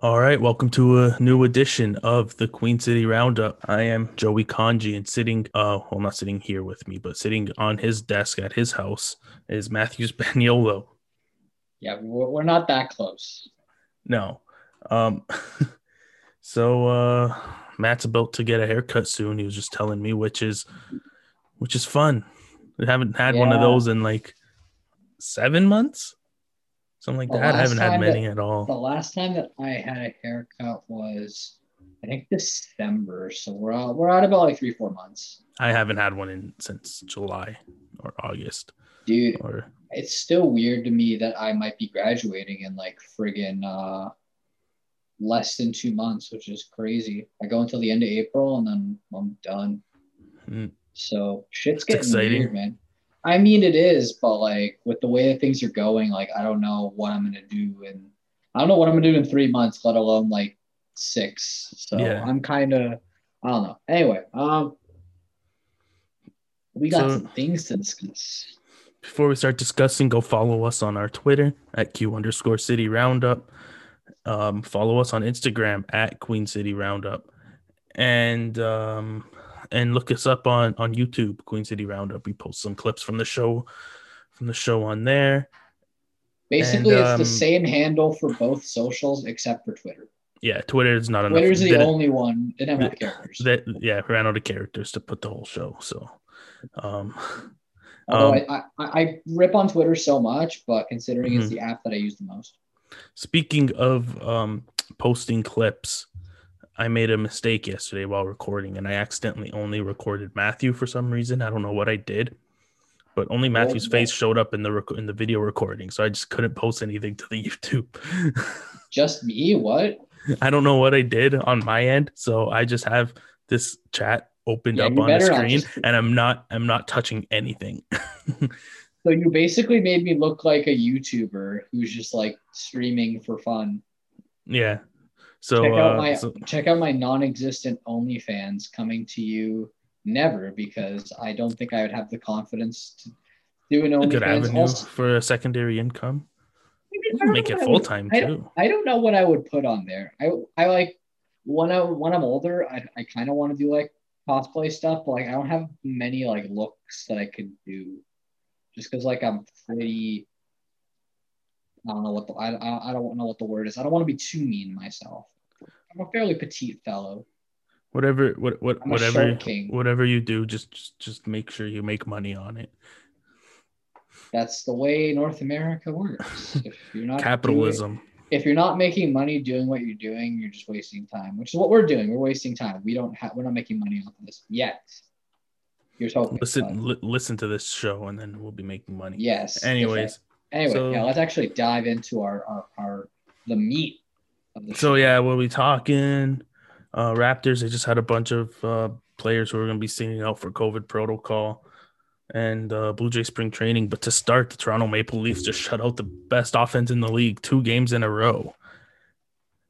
All right, welcome to a new edition of the Queen City Roundup. I am Joey Kanji, and sitting, uh, well, not sitting here with me, but sitting on his desk at his house is Matthews Baniolo. Yeah, we're, we're not that close. No, um, so uh, Matt's about to get a haircut soon. He was just telling me, which is, which is fun. We haven't had one of those in like seven months, something like The that. I haven't had many that- at all. The last time that I had a haircut was, I think December. So we're out, we're at about like three, four months. I haven't had one in since July or August Dude, or it's still weird to me that I might be graduating in like friggin' uh, less than two months, which is crazy. I go until the end of April and then I'm done. Mm. So shit's It's getting exciting. weird, man. I mean, it is, but like with the way that things are going, like I don't know what I'm gonna do, and I don't know what I'm gonna do in three months, let alone like six. So Yeah. I'm kind of, I don't know. Anyway, um, we got So- some things to discuss. Before we start discussing, go follow us on our Twitter at Q underscore City Roundup. Um, follow us on Instagram at Queen City Roundup, and um, and look us up on on YouTube, Queen City Roundup. We post some clips from the show, from the show on there. Basically, And, it's um, the same handle for both socials except for Twitter. Yeah, Twitter is not enough. Twitter's the Didn't- only one. Didn't have enough characters. that yeah ran out of characters to put the whole show. So, um, Although um, I, I, I rip on Twitter so much, but considering it's Mhm. the app that I use the most. Speaking of um, posting clips, I made a mistake yesterday while recording, and I accidentally only recorded Matthew for some reason. I don't know what I did, but only Matthew's face showed up in the rec- in the video recording, so I just couldn't post anything to the YouTube. Just me? What? I don't know what I did on my end, so I just have this chat opened Yeah, up on the screen, just- and I'm not I'm not touching anything. So you basically made me look like a YouTuber who's just like streaming for fun. yeah. So, check out uh, my so- check out my non-existent OnlyFans coming to you never because I don't think I would have the confidence to do an a good avenue Also, for a secondary income. I make it I full time too. don't, I don't know what I would put on there. I I like when I when I'm older, I, I kind of want to do like cosplay stuff, but like I don't have many like looks that I could do, just because like I'm pretty. I don't know what the I, I, don't know what the word is. I don't want to be too mean myself. I'm a fairly petite fellow. Whatever, what, what, I'm whatever, whatever you do, just, just, just make sure you make money on it. That's the way North America works. If you're not doing- Capitalism. if you're not making money doing what you're doing, you're just wasting time, which is what we're doing. We're wasting time. We don't have, we're not making money off of this yet. Here's hoping. Listen, li- listen to this show, and then we'll be making money. yes. Anyways, Anyway, so- yeah, let's actually dive into our, our, our the meat of the so show. yeah, we'll be talking. Uh, Raptors. They just had a bunch of uh, players who are going to be sitting out for COVID protocol, and uh, Blue Jay spring training. But to start, the Toronto Maple Leafs just shut out the best offense in the league two games in a row.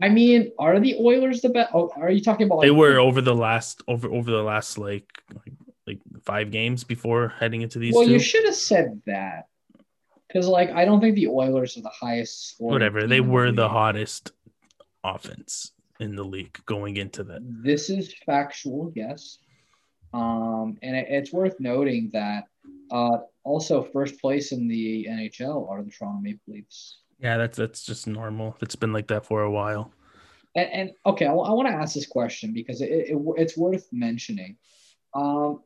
I mean, are the Oilers the best? Oh, are you talking about? Like, they were over the last over over the last like like, like five games before heading into these Well, two. you should have said that. Because, like, I don't think the Oilers are the highest. Whatever. They in the were the hottest offense in the league going into that. This is factual, yes. Um, and it, it's worth noting that uh, also first place in the NHL are the Toronto Maple Leafs. Yeah, that's that's just normal. It's been like that for a while. And, and okay, I, want to ask this question because it, it, it's worth mentioning. Um,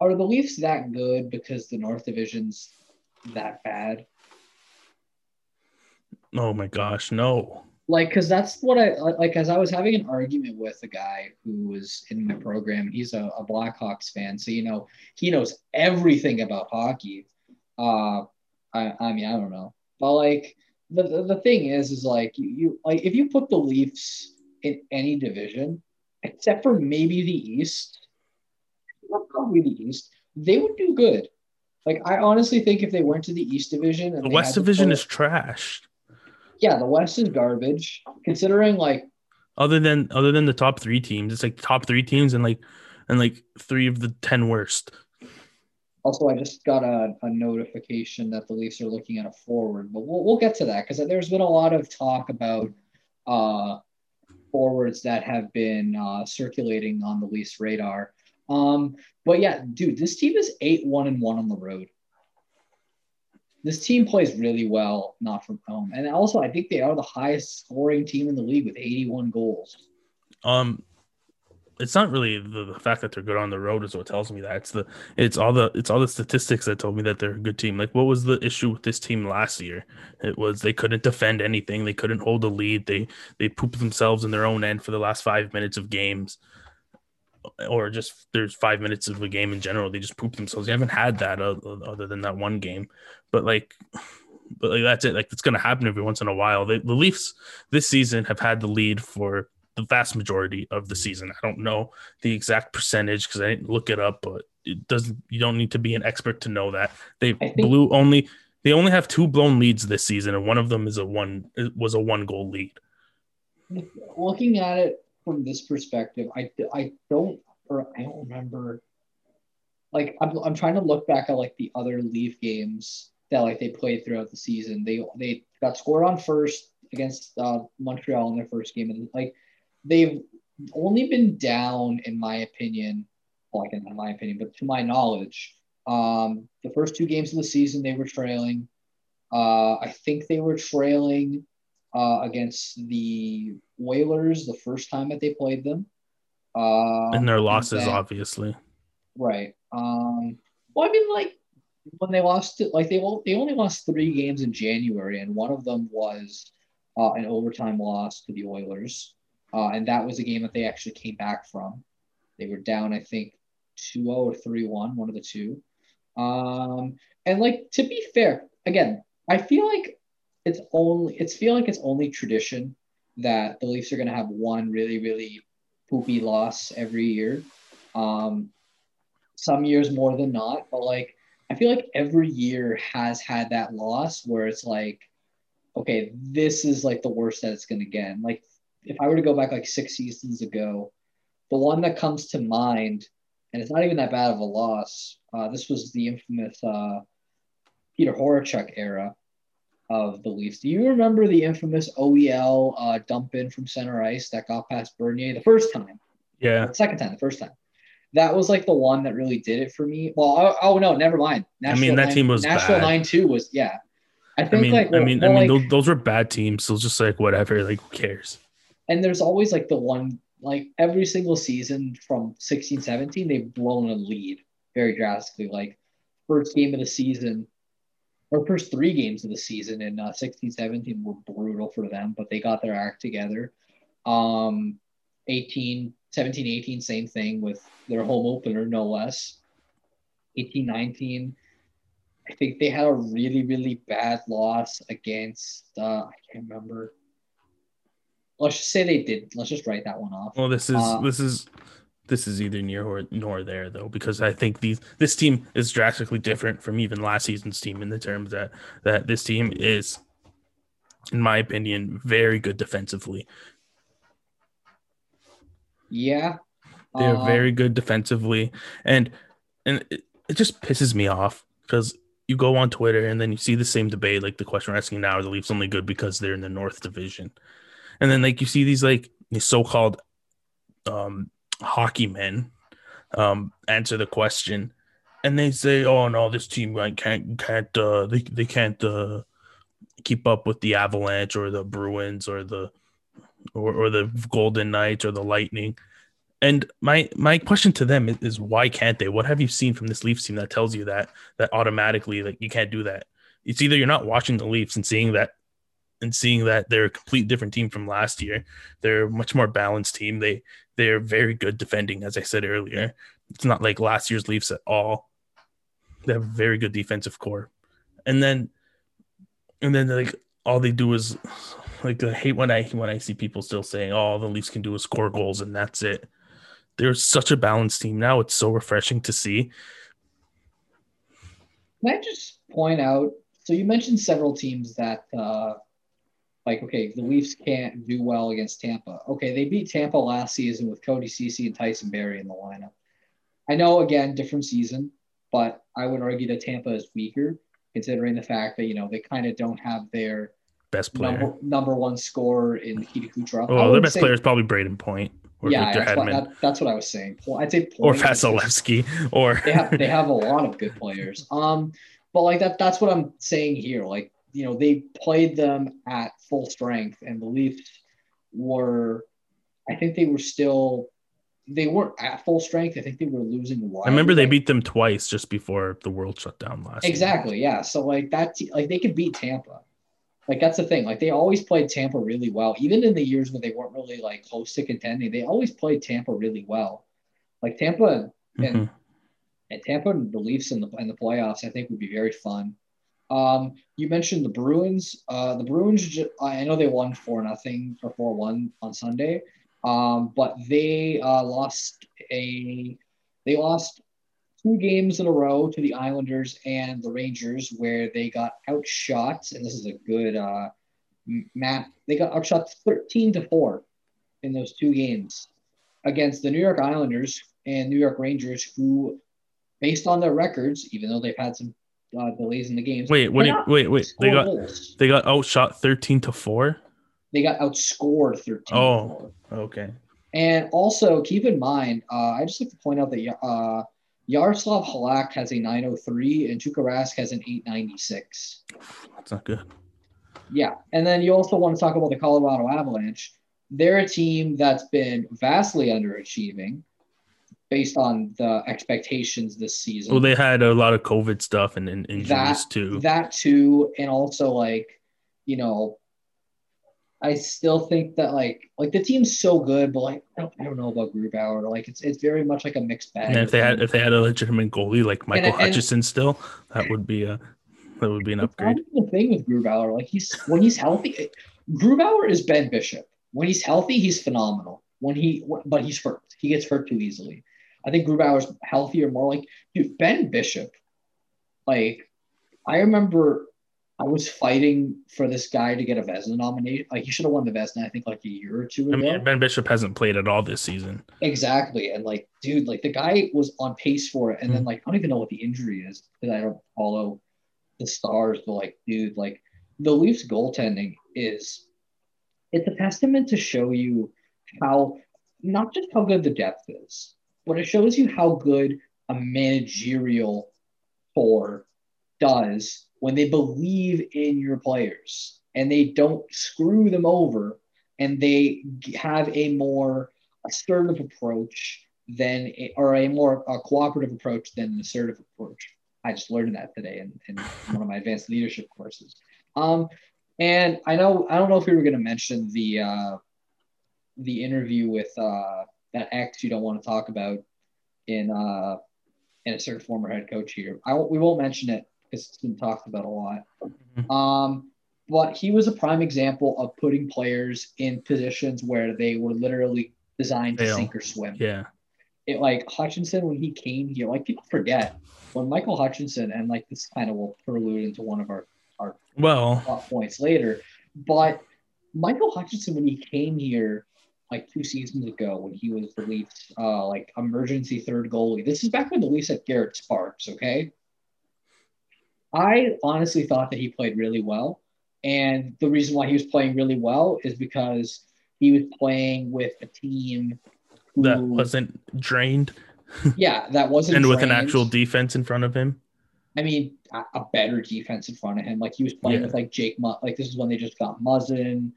are the Leafs that good because the North Division's that bad? Oh my gosh, no. like because that's what i like as i was having an argument with a guy who was in my program and he's a, a blackhawks fan so you know he knows everything about hockey uh i, I mean i don't know but like the, the, the thing is is like you, you like if you put the leafs in any division except for maybe the east not probably the east they would do good like i honestly think if they went to the east division and The West Division play- is trash. yeah the west is garbage considering like Other than other than the top three teams, it's like top three teams and like and like three of the ten worst. Also, I just got a, a notification that the Leafs are looking at a forward, but we'll, we'll get to that because there's been a lot of talk about uh, forwards that have been uh, circulating on the Leafs radar. Um, but yeah, dude, this team is eight one and one on the road. This team plays really well, not from home, and also I think they are the highest scoring team in the league with eighty one goals. Um, it's not really the, fact that they're good on the road is what tells me that. It's the it's all the it's all the statistics that told me that they're a good team. Like what was the issue with this team last year? It was they couldn't defend anything. They couldn't hold a lead. They they pooped themselves in their own end for the last five minutes of games or just there's five minutes of a game in general they just poop themselves you haven't had that other than that one game but like but like that's it like it's going to happen every once in a while they, the leafs this season have had the lead for the vast majority of the mm-hmm. season. I don't know the exact percentage because I didn't look it up, but it doesn't. You don't need to be an expert to know that they think- blew only. They only have two blown leads this season, and one of them is a one was a one goal lead. Looking at it from this perspective, I I don't or I don't remember. Like I'm I'm trying to look back at like the other Leaf games that like they played throughout the season. They they got scored on first against uh, Montreal in their first game, and like they've only been down, in my opinion, well, like in my opinion, but to my knowledge, um, the first two games of the season they were trailing. Uh, I think they were trailing uh, against the Whalers the first time that they played them. Uh, and their losses, obviously. Right. Um, well, I mean, like when they lost, it, like they they only lost three games in January, and one of them was uh, an overtime loss to the Oilers. Uh, and that was a game that they actually came back from. They were down, I think, 2 0 or 3 1, one of the two. Um, and like to be fair, again, I feel like it's only it's feel like it's only tradition that the Leafs are gonna have one really, really poopy loss every year. Um, some years more than not, but like I feel like every year has had that loss where it's like, okay, this is like the worst that it's gonna get. like if I were to go back like six seasons ago, the one that comes to mind, and it's not even that bad of a loss. Uh, this was the infamous uh, Peter Horachek era of the Leafs. Do you remember the infamous OEL uh, dump in from center ice that got past Bernier the first time? Yeah. The second time, the first time. That was like the one that really did it for me. Well, oh, oh no, never mind. Nashville I mean, that 9, team was Nashville nine two was yeah. I think I mean, like well, I mean, well, I mean, like, those, those were bad teams. So just like whatever, like who cares? and there's always like the one like every single season from 16 17 they've blown a lead very drastically like first game of the season or first three games of the season in uh, 16 17 were brutal for them but they got their act together um 18 17 18 same thing with their home opener no less 18 19 i think they had a really really bad loss against uh, i can't remember let's just say they did. Let's just write that one off. Well, this is uh, this is this is either near or nor there though, because I think these this team is drastically different from even last season's team in the terms that that this team is, in my opinion, very good defensively. Yeah, they're uh, very good defensively, and and it, it just pisses me off because you go on Twitter and then you see the same debate. Like the question we're asking now: Are the Leafs only good because they're in the North Division? And then like you see these like these so-called um hockey men um answer the question and they say, "Oh no, this team like, can't can't uh, they they can't uh, keep up with the Avalanche or the Bruins or the or, or the Golden Knights or the Lightning." And my my question to them is, is, why can't they? What have you seen from this Leafs team that tells you that that automatically like you can't do that? It's either you're not watching the Leafs and seeing that and seeing that they're a complete different team from last year. They're a much more balanced team. They they're very good defending, as I said earlier. It's not like last year's Leafs at all. They have a very good defensive core. And then and then like all they do is like I hate when I when I see people still saying, Oh, all the Leafs can do is score goals and that's it. They're such a balanced team now. It's so refreshing to see. Can I just point out? So you mentioned several teams that uh, like, okay, the Leafs can't do well against Tampa. Okay, they beat Tampa last season with Cody Ceci and Tyson Barrie in the lineup. I know, again, different season, but I would argue that Tampa is weaker considering the fact that, you know, they kind of don't have their best player. number, number one scorer in Nikita Kucherov. Well, their best say- player is probably Brayden Point or yeah, Victor that's what, Hedman that, that's what I was saying. I'd say or Point just- Vasilevskiy or they have they have a lot of good players. Um, but like that that's what I'm saying here. Like you know they played them at full strength, and the Leafs were, I think they were still, they weren't at full strength. I think they were losing. I remember they beat them twice just before the world shut down last. year. exactly yeah. So like that like they could beat Tampa. Like that's the thing. Like they always played Tampa really well, even in the years when they weren't really like close to contending. They always played Tampa really well. Like Tampa and Mhm. and Tampa and the Leafs in the in the playoffs, I think would be very fun. Um, you mentioned the Bruins. Uh, the Bruins, I know they won four nothing or four one on Sunday, um, but they uh, lost a they lost two games in a row to the Islanders and the Rangers, where they got outshot. And this is a good uh, m- math. They got outshot thirteen to four in those two games against the New York Islanders and New York Rangers, who, based on their records, even though they've had some uh, delays in the games, Wait, what do you, wait, wait. They got goals. they got outshot thirteen to four. They got outscored 13 to Oh. Okay. And also keep in mind, uh, I just like to point out that uh, Yaroslav Halak has a 903 and Tuukka Rask has an 896. That's not good. Yeah, and then you also want to talk about the Colorado Avalanche. They're a team that's been vastly underachieving based on the expectations this season. Well, they had a lot of COVID stuff and, and injuries That- too. that too, and also like, you know, I still think that like like the team's so good, but like I don't, I don't know about Grubauer. Like it's it's very much like a mixed bag. and if they had if they had a legitimate goalie like Michael and- Hutchinson still, that would be a that would be an upgrade. the thing with Grubauer. Like he's when he's healthy, Grubauer is Ben Bishop. When he's healthy, he's phenomenal. When he but he's hurt. He gets hurt too easily. I think Grubauer's healthier, more like dude Ben Bishop. Like I remember, I was fighting for this guy to get a Vezina nomination. Like he should have won the Vezina, I think, like a year or two I ago. mean, Ben Bishop hasn't played at all this season. Exactly. And like, dude, like the guy was on pace for it. And then hmm. like I don't even know what the injury is because I don't follow the stars, but like, dude, like the Leafs goaltending is it's a testament to show you how not just how good the depth is, but it shows you how good a managerial core does when they believe in your players and they don't screw them over and they have a more assertive approach than a, or a more a cooperative approach than an assertive approach. I just learned that today in, in one of my advanced leadership courses. Um, and I know I don't know if we were going to mention the uh, the interview with uh, that ex you don't want to talk about in uh, in a certain former head coach here. I we won't mention it because it's been talked about a lot. Mhm. Um, but he was a prime example of putting players in positions where they were literally designed to sink or swim. Yeah. It like Hutchinson when he came here, like people forget when Michael Hutchinson and like this kind of will prelude into one of our Well, points later. But Michael Hutchinson, when he came here like two seasons ago, when he was the Leafs uh, like emergency third goalie, this is back when the Leafs had Garrett Sparks. Okay, I honestly thought that he played really well, and the reason why he was playing really well is because he was playing with a team who, that wasn't drained yeah, that wasn't and with an actual defense in front of him. I mean, a, a better defense in front of him. Like he was playing Yeah. with like Jake, Mu- like this is when they just got Muzzin.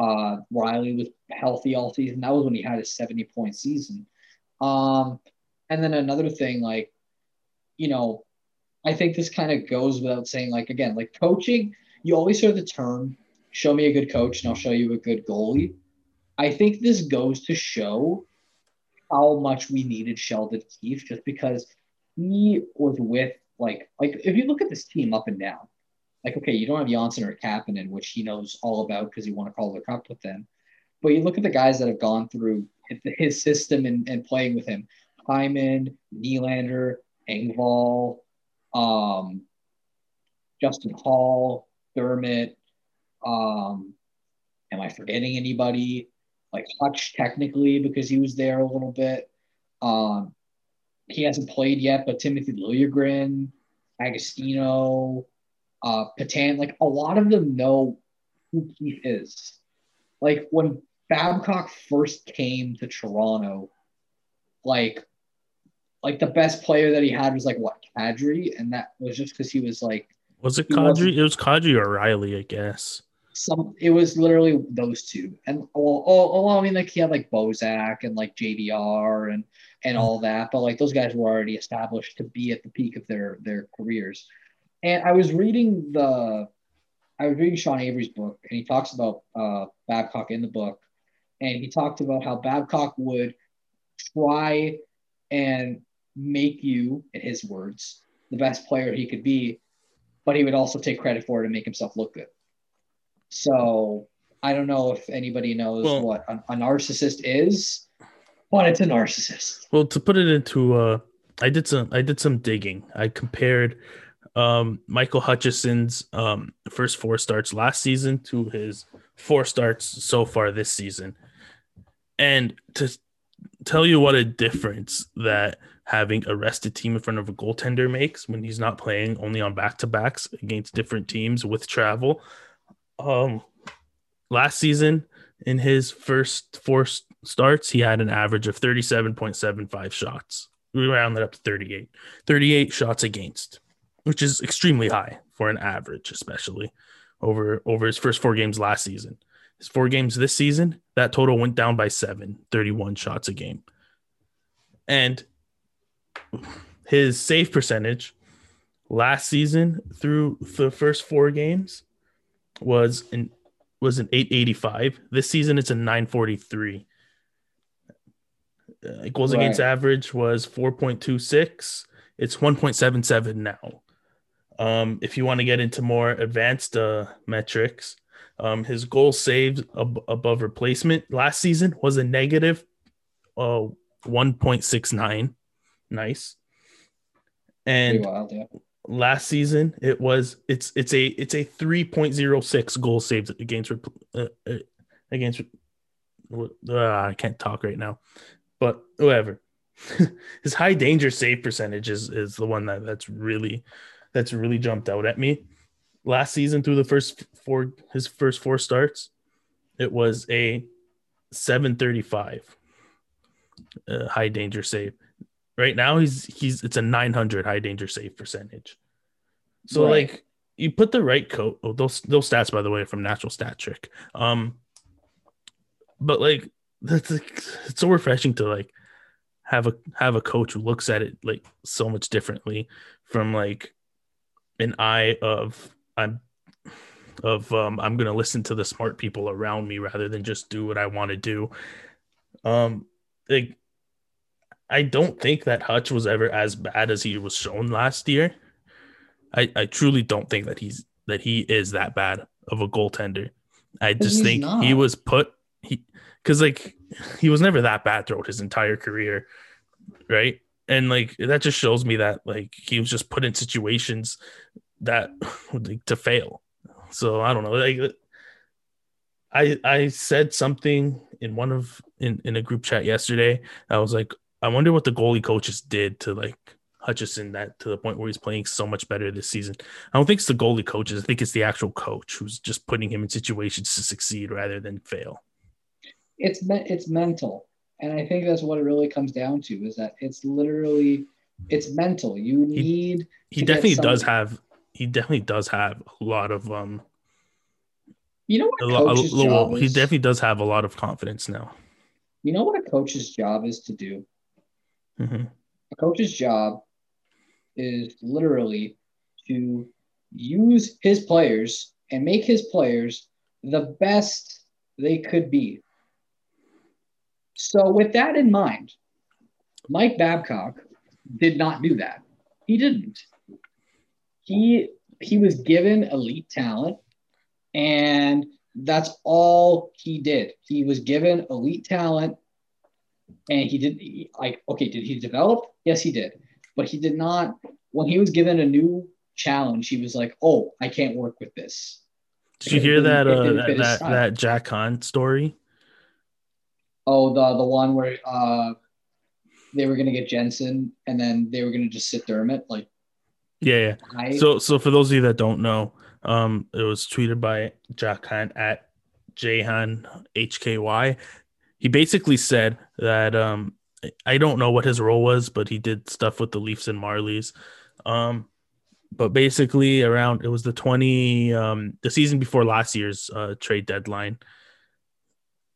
Uh, Rielly was healthy all season. That was when he had his 70 point season. Um, and then another thing, like, you know, I think this kind of goes without saying, like, again, like coaching, you always hear the term, show me a good coach and I'll show you a good goalie. I think this goes to show how much we needed Sheldon Keefe just because he was with like like if you look at this team up and down, like okay, you don't have Johnsson or Kapanen, which he knows all about because he won a Calder Cup with them. But you look at the guys that have gone through his system and, and playing with him: Hyman, Nylander, Engvall, um, Justin Holl, Dermott. Um, am I forgetting anybody? Like Hutch, technically, because he was there a little bit. Um, he hasn't played yet, but Timothy Liljegren, Agostino, uh, Patan, like a lot of them know who Keefe is. Like when Babcock first came to Toronto, like like the best player that he had was like what Kadri, and that was just because he was like Was it Kadri? It was Kadri or Rielly, I guess. some. It was literally those two, and well, oh, oh, I mean, like he had like Bozak and like JDR and and all that, but like those guys were already established to be at the peak of their their careers. And I was reading the, I was reading Sean Avery's book, and he talks about uh, Babcock in the book, and he talked about how Babcock would try and make you, in his words, the best player he could be, but he would also take credit for it and make himself look good. So I don't know if anybody knows Well- what a, a narcissist is, but it's a narcissist. Well, to put it into uh I did some I did some digging. I compared um Michael Hutchinson's um first four starts last season to his four starts so far this season. And to tell you what a difference that having a rested team in front of a goaltender makes when he's not playing only on back-to-backs against different teams with travel. Um last season in his first four starts, he had an average of 37.75 shots. We round that up to 38. 38 shots against, which is extremely high for an average, especially over over his first four games last season. His four games this season, that total went down by seven, 31 shots a game. And his save percentage last season through the first four games was an was an 885. This season it's a 943. Uh, goals against average was 4.26. It's 1.77 now. Um, if you want to get into more advanced uh, metrics, um, his goal saved ab- above replacement last season was a negative uh, 1.69. Nice. And wild, yeah. last season it was it's it's a it's a 3.06 goal saved against uh, uh, against uh, I can't talk right now but whatever his high danger save percentage is is the one that that's really that's really jumped out at me. Last season through the first four his first four starts it was a 735 uh, high danger save. Right now he's he's it's a 900 high danger save percentage. So Right. like you put the right coat oh, those those stats by the way from natural stat trick. Um but like that's like, it's so refreshing to like have a have a coach who looks at it like so much differently from like an eye of i'm of um i'm gonna listen to the smart people around me rather than just do what i want to do um like I don't think that Hutch was ever as bad as he was shown last year. I, I truly don't think that he's that he is that bad of a goaltender. I just think he was put he because like he was never that bad throughout his entire career, right? And like that just shows me that like he was just put in situations that like, to fail. So I don't know. Like I I said something in one of in, in a group chat yesterday. I was like, I wonder what the goalie coaches did to like Hutchinson that to the point where he's playing so much better this season. I don't think it's the goalie coaches. I think it's the actual coach who's just putting him in situations to succeed rather than fail. It's me- it's mental, and I think that's what it really comes down to is that it's literally it's mental. You need He get definitely does have he definitely does have a lot of um you know what a a job he is. definitely does have a lot of confidence now. you know what a coach's job is to do. Mhm. A coach's job is literally to use his players and make his players the best they could be. So, with that in mind, Mike Babcock did not do that. He didn't. He he was given elite talent, and that's all he did. He was given elite talent, and he did he- like okay. Did he develop? Yes, he did, but he did not. When he was given a new challenge, he was like, "Oh, I can't work with this." Did you hear that uh that that, that Jack Hunt story? Oh, the the one where uh they were gonna get Jensen and then they were gonna just sit Dermott like Yeah, yeah. I So, so for those of you that don't know, Um, it was tweeted by Jack Hunt at Jahan HKY. He basically said that um, I don't know what his role was, but he did stuff with the Leafs and Marlies. Um, but basically, around it was the 20, um, the season before last year's uh, trade deadline.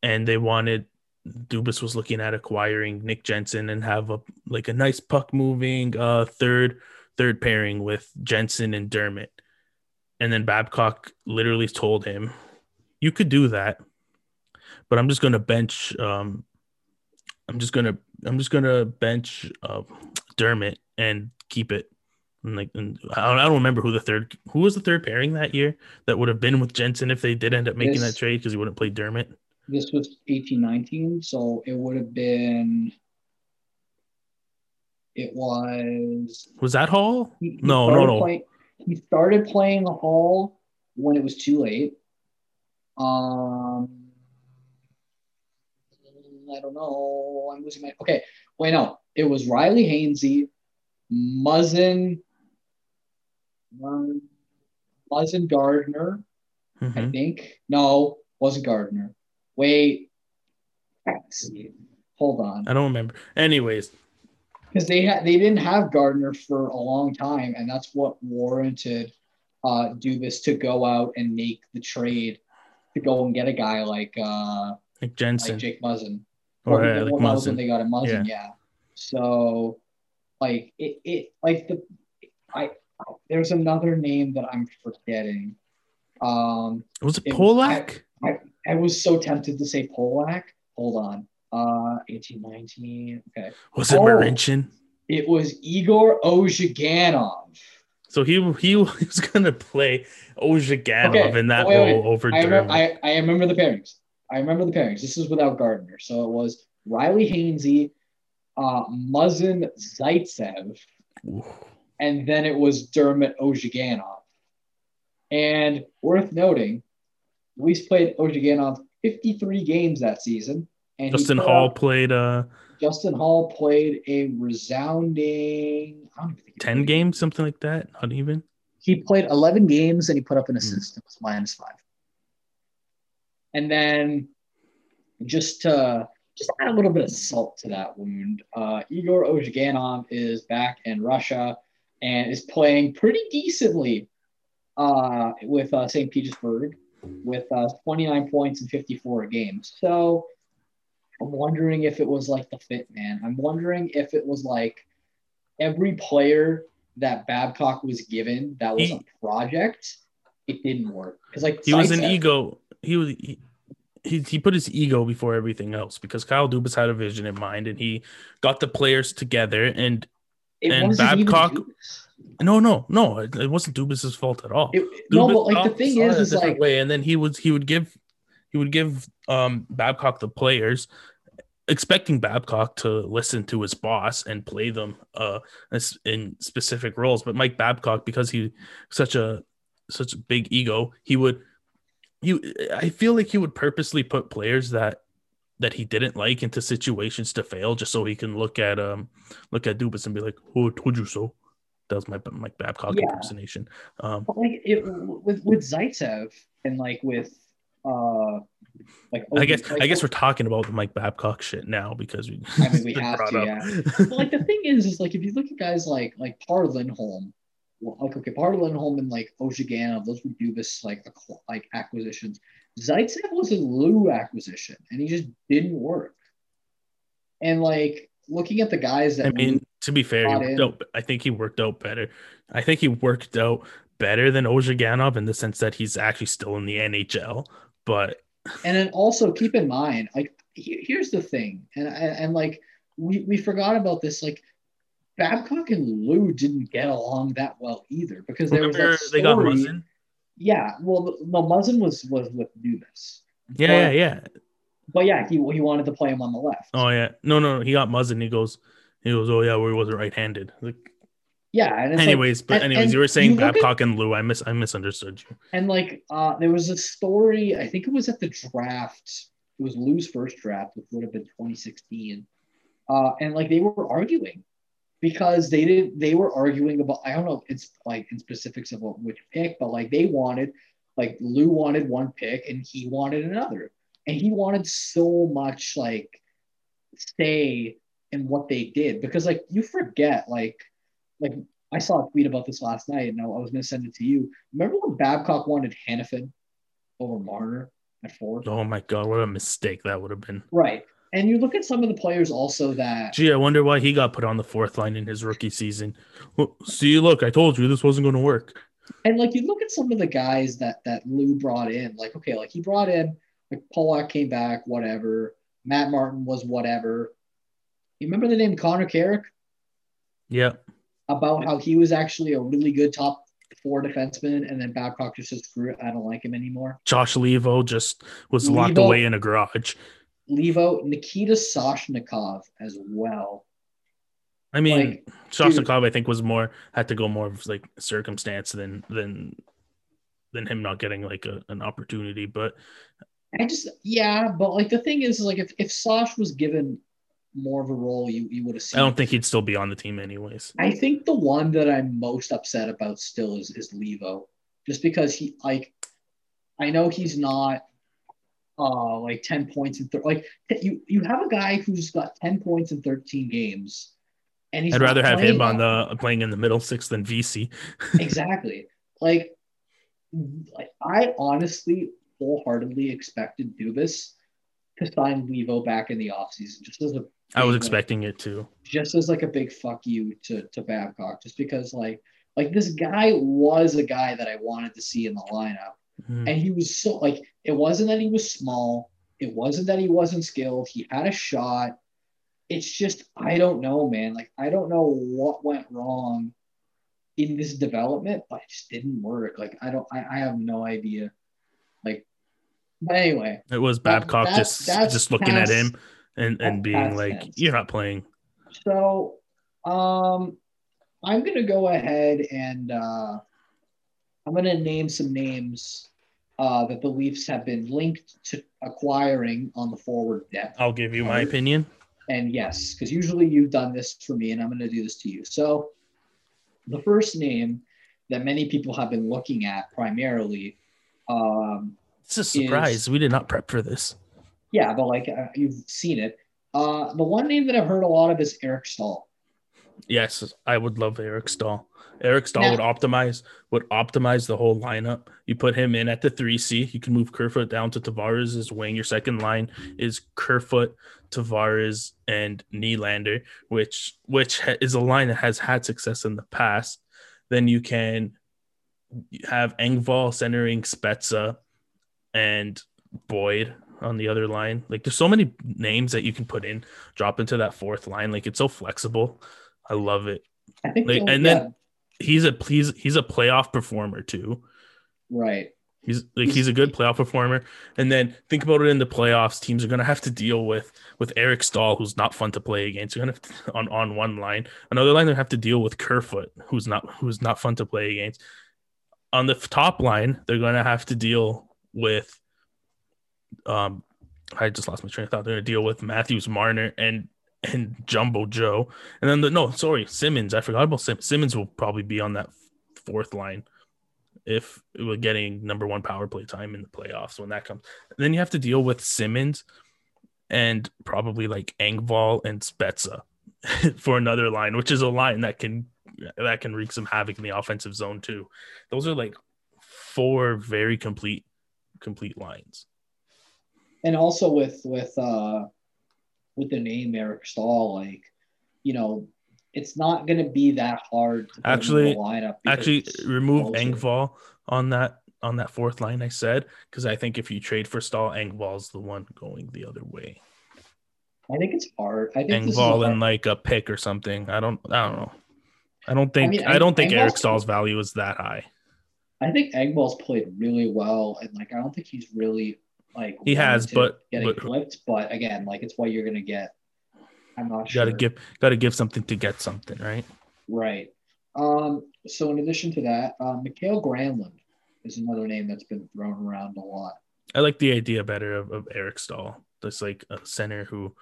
And they wanted, Dubas was looking at acquiring Nick Jensen and have a like a nice puck moving uh, third third pairing with Jensen and Dermott. And then Babcock literally told him, "You could do that, but I'm just going to bench. Um, I'm just gonna I'm just gonna bench uh, Dermott and keep it." And like, and I, don't, I don't remember who the third who was the third pairing that year that would have been with Jensen if they did end up making This- that trade because he wouldn't play Dermott. This was eighteen nineteen, so it would have been. It was Was that Holl? he- he No, no, no. playing- he started playing the Holl when it was too late. Um, I don't know. I'm losing my. Okay, wait, no. It was Rielly Hainsey, Muzzin, Muzzin Gardiner, I Mhm. think. No, wasn't Gardiner. Wait. Hold on. I don't remember. Anyways, because they had they didn't have Gardiner for a long time, and that's what warranted uh, Dubas to go out and make the trade to go and get a guy like uh, like Jensen like Jake Muzzin. or Well, uh, like well, that was when Muzzin. they got a Muzzin, yeah. So, like it, it like the I there's another name that I'm forgetting. Um, Was it it- Polak? I was so tempted to say Polak. Hold on. Uh, 18, 19. Okay. Was it Oh. Marincin? It was Igor Ozhiganov. So he he was gonna play Ozhiganov Okay, in that wait, wait. role over I remember, I, I remember the pairings. I remember the pairings. This is without Gardiner. So it was Rielly Hainsey, uh, Muzzin Zaitsev, Ooh. and then it was Dermott Ozhiganov. And worth noting, Luis played Ozhiganov 53 games that season. And Justin Holl played uh Justin Holl played a resounding I don't even think 10 games, something like that. Not even. He played 11 games and he put up Hmm. an assist. It was minus five. And then just to just add a little bit of salt to that wound, uh, Igor Ozhiganov is back in Russia and is playing pretty decently uh, with uh, St. Petersburg with uh, 29 points in 54 games. So I'm wondering if it was like the fit man. I'm wondering if it was like every player that Babcock was given that was He- a project, it didn't work. Because like He was an ego. He was he, he he put his ego before everything else because Kyle Dubas had a vision in mind and he got the players together and it and Babcock-. No no no it it wasn't Dubas's fault at all. It- no, but like the thing is, is like way, and then he would he would give he would give um Babcock the players, expecting Babcock to listen to his boss and play them uh in specific roles. But Mike Babcock, because he such a such a big ego, he would you I feel like he would purposely put players that that he didn't like into situations to fail just so he can look at um look at Dubas and be like, "Who told you so?" Was my Mike Babcock Yeah. impersonation. Um, But like it with with Zaitsev and like with uh like I guess like, I guess we're talking about the Mike Babcock shit now because we. I mean, we have to, up. yeah. But like the thing is, is like if you look at guys like like Par Lindholm, like okay, Par Lindholm and like Ozhiganov, those were Dubas like like acquisitions. Zaitsev was a Lou acquisition, and he just didn't work. And like looking at the guys that I mean, to be fair, he worked out, I think he worked out better. I think he worked out better than Ozhiganov in the sense that he's actually still in the NHL. But and then also keep in mind, like here's the thing, and and, and like we, we forgot about this, like Babcock and Lou didn't get along that well either because there was remember that they got Muzzin? Yeah, well, no, Muzzin was was with Dubas. Yeah, But- yeah, yeah. But yeah, he he wanted to play him on the left. Oh yeah, no, no, he got Muzzin. He goes, he goes, oh yeah, where he wasn't right-handed. Like, yeah, and it's like, anyways, but anyways, and you were saying you look at- Babcock and Lou. I miss, I misunderstood you. and like uh, there was a story. I think it was at the draft. It was Lou's first draft, which would have been 2016. Uh, and like they were arguing because they did they were arguing about I don't know it's like in specifics of what, which pick, but like they wanted like Lou wanted one pick and he wanted another, and he wanted so much like say in what they did because like you forget like like I saw a tweet about this last night and I was going to send it to you. Remember when Babcock wanted Hanifin over Marner at four? Oh my god, what a mistake that would have been. Right. And you look at some of the players also that. Gee, I wonder why he got put on the fourth line in his rookie season. Well, see, look, I told you this wasn't going to work. And like you look at some of the guys that that Lou brought in, like okay, like he brought in like Polak came back, whatever. Matt Martin was whatever. You remember the name Connor Carrick? Yeah. About how he was actually a really good top four defenseman, and then Babcock just said, "Screw it, I don't like him anymore." Josh Leivo just was Leivo, locked away in a garage. Leivo, Nikita Soshnikov as well. I mean, like, Soshnikov, I think, was more had to go more of like circumstance than than than him not getting like a, an opportunity. But I just yeah, but like the thing is, like if if Sosh was given more of a role, you you would have seen. I don't think he'd still be on the team anyways. I think the one that I'm most upset about still is is Leivo, just because he like, I know he's not uh like 10 points in th- like you you have a guy who's got 10 points in 13 games and I'd rather have him on the playing in the middle six than VC. exactly. Like, like I honestly wholeheartedly expected Dubas to sign Leivo back in the offseason just as a I was expecting it too. Just as like a big fuck you to to Babcock, just because like like this guy was a guy that I wanted to see in the lineup. Mm-hmm. And he was so like it wasn't that he was small, it wasn't that he wasn't skilled. He had a shot. It's just I don't know, man. Like I don't know what went wrong in this development, but it just didn't work. Like I don't I, I have no idea. Like but anyway. It was Babcock that, just just looking past, at him and and being like. "You're not playing." So, um, I'm gonna go ahead and uh, I'm gonna name some names uh, that the Leafs have been linked to acquiring on the forward depth. I'll give you my opinion. And yes, because usually you've done this for me, and I'm gonna do this to you. So, the first name that many people have been looking at primarily. Um, it's a surprise. Is, we did not prep for this. Yeah, but like uh, you've seen it. Uh, the one name that I've heard a lot of is Eric Staal. Yes, I would love Eric Staal. Eric Staal now, would optimize would optimize the whole lineup. You put him in at the three C. You can move Kerfoot down to Tavares' as wing. Your second line is Kerfoot, Tavares, and Nylander, which which is a line that has had success in the past. Then you can have Engvall centering Spezza and Boyd on the other line. Like there's so many names that you can put in, drop into that fourth line. Like it's so flexible. I love it. I think like, and yeah. then he's a he's he's a playoff performer too. Right. He's like he's a good playoff performer. And then think about it in the playoffs, teams are gonna have to deal with with Eric Staal, who's not fun to play against. You're gonna to, on on one line. Another line they have to deal with Kerfoot, who's not who's not fun to play against. On the top line, they're gonna have to deal with um, I just lost my train of thought. They're gonna deal with Matthews, Marner, and and Jumbo Joe, and then the no, sorry, Simmonds. I forgot about Sim- Simmonds. Will probably be on that fourth line if we're getting number one power play time in the playoffs when that comes. And then you have to deal with Simmonds and probably like Engvall and Spezza for another line, which is a line that can that can wreak some havoc in the offensive zone too. Those are like four very complete complete lines and also with with uh with the name Eric Staal, like you know, it's not going to be that hard to actually lineup. Actually, remove Engvall on that on that fourth line. I said because I think if you trade for Staal, Engvall's the one going the other way. I think it's hard. I think Engvall in like a pick or something. I don't. I don't know. I don't think. I, mean, I don't think Engvall's Eric Staal's value is that high. I think Engvall's played really well, and like I don't think he's really like he has, but getting but, flipped. But again, like it's what you're gonna get. I'm not sure. Got to give, got to give something to get something, right? Right. Um. So in addition to that, uh, Mikael Granlund is another name that's been thrown around a lot. I like the idea better of, of Eric Staal. That's like a center who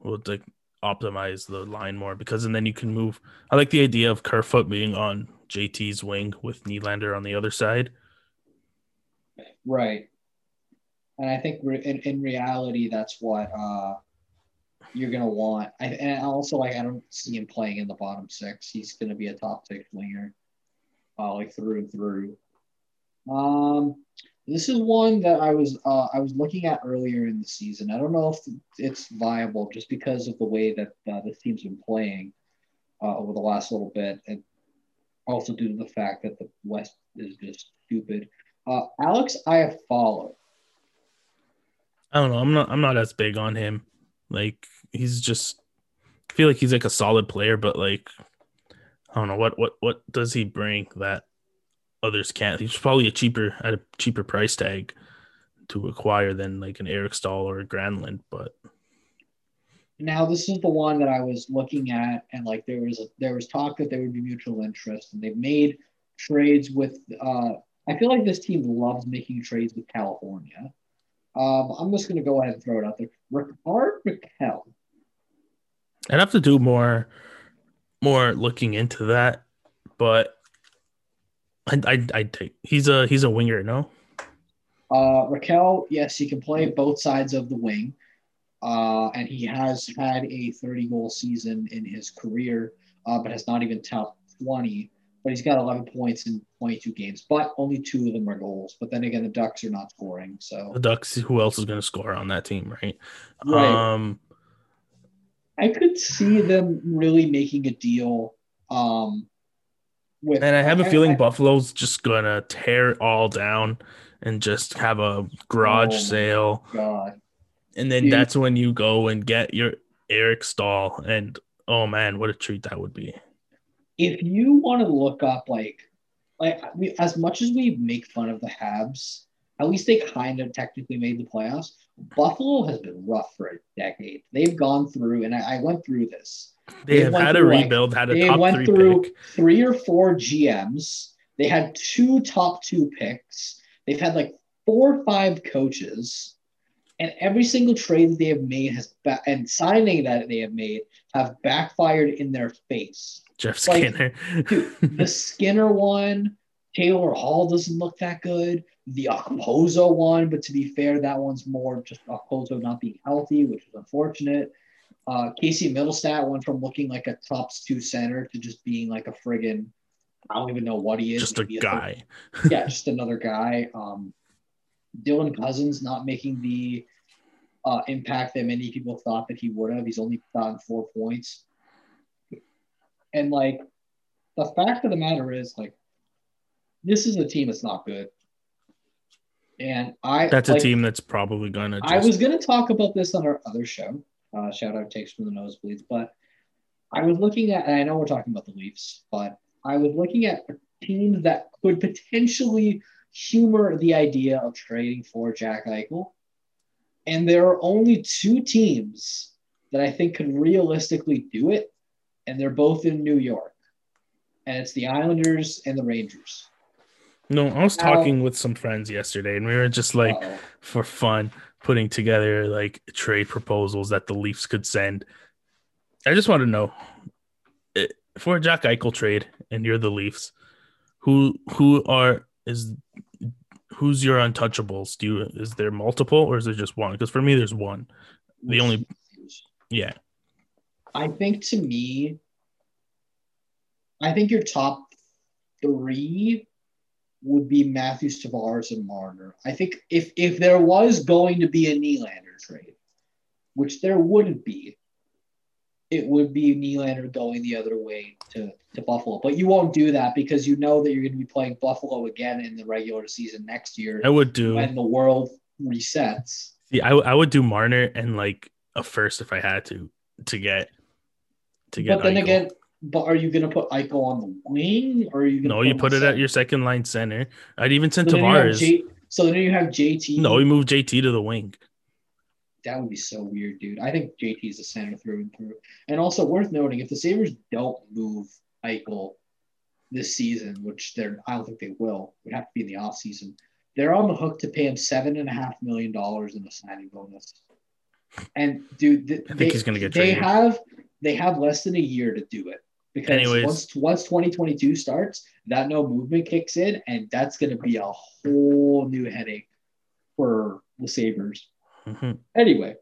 will like optimize the line more because and then you can move. I like the idea of Kerfoot being on JT's wing with Nylander on the other side. Right. And I think in, in reality, that's what uh, you're going to want. I, and also, like, I don't see him playing in the bottom six. He's going to be a top six winger, uh, like through and through. Um, this is one that I was uh, I was looking at earlier in the season. I don't know if it's viable just because of the way that uh, this team's been playing uh, over the last little bit, and also due to the fact that the West is just stupid. Uh, Alex Iafallo. I don't know. I'm not. I'm not as big on him. Like he's just. I feel like he's like a solid player, but like I don't know what what what does he bring that others can't. He's probably a cheaper at a cheaper price tag to acquire than like an Eric Staal or a Granlund, but now this is the one that I was looking at, and like there was there was talk that there would be mutual interest, and they've made trades with. Uh, I feel like this team loves making trades with California. Um, I'm just going to go ahead and throw it out there. Rickard Rakell. I'd have to do more, more looking into that, but I I I take he's a he's a winger, no? Uh, Rakell, yes, he can play both sides of the wing, uh, and he has had a 30 goal season in his career, uh, but has not even topped 20. But he's got 11 points in 22 games, but only two of them are goals. But then again, the Ducks are not scoring, so the Ducks. Who else is going to score on that team, right? Right. Um, I could see them really making a deal um, with, and I have a feeling I, Buffalo's just gonna tear it all down and just have a garage oh sale. God. And then Dude. that's when you go and get your Eric Staal. And oh man, what a treat that would be. If you want to look up like like as much as we make fun of the Habs, at least they kind of technically made the playoffs. Buffalo has been rough for a decade. They've gone through, and I, I went through this. They, they have had a rebuild, like, had a top went three through pick. three or four GMs. They had two top two picks. They've had like four or five coaches, and every single trade that they have made has ba- and signing that they have made have backfired in their face. Jeff Skinner, like, dude, the Skinner one. Taylor Hall doesn't look that good. The Okposo one, but to be fair, that one's more just Okposo not being healthy, which is unfortunate. Uh, Casey Mittelstadt went from looking like a top two center to just being like a friggin' I don't even know what he is. Just a guy. yeah, just another guy. Um, Dylan Cozens not making the uh, impact that many people thought that he would have. He's only gotten four points. And like the fact of the matter is, like, this is a team that's not good. And I that's like, a team that's probably gonna. Just... I was gonna talk about this on our other show, uh, shout out takes from the nosebleeds. But I was looking at, and I know we're talking about the Leafs, but I was looking at teams that could potentially humor the idea of trading for Jack Eichel. And there are only two teams that I think could realistically do it, and they're both in New York. And it's the Islanders and the Rangers. No, I was talking with some friends yesterday, and we were just like, uh-oh. for fun, putting together like trade proposals that the Leafs could send. I just want to know eh, for a Jack Eichel trade, and you're the Leafs, who who are is who's your untouchables? Do you is there multiple or is there just one? Because for me, there's one. The only, yeah. I think to me, I think your top three would be Matthews, Tavares, and Marner. I think if if there was going to be a Nylander trade, which there wouldn't be, it would be Nylander going the other way to, to Buffalo. But you won't do that because you know that you're going to be playing Buffalo again in the regular season next year. I would do when the world resets. Yeah, I, I would do Marner and like a first if I had to to get to get. But then Eichel. again, but are you going to put Eichel on the wing, or are you? going no, you put it center? at your second line center. I'd even send so Tavares. J- so then you have JT. No, we move JT to the wing. That would be so weird, dude. I think JT is a center through and through. And also worth noting, if the Sabres don't move Eichel this season, which they're I don't think they will, would have to be in the off season. They're on the hook to pay him seven and a half million dollars in a signing bonus. And dude, th- I think they, he's gonna get they traded. have they have less than a year to do it because Anyways. once once 2022 starts, that no movement kicks in, and that's gonna be a whole new headache for the Sabres. Mhm. Anyway,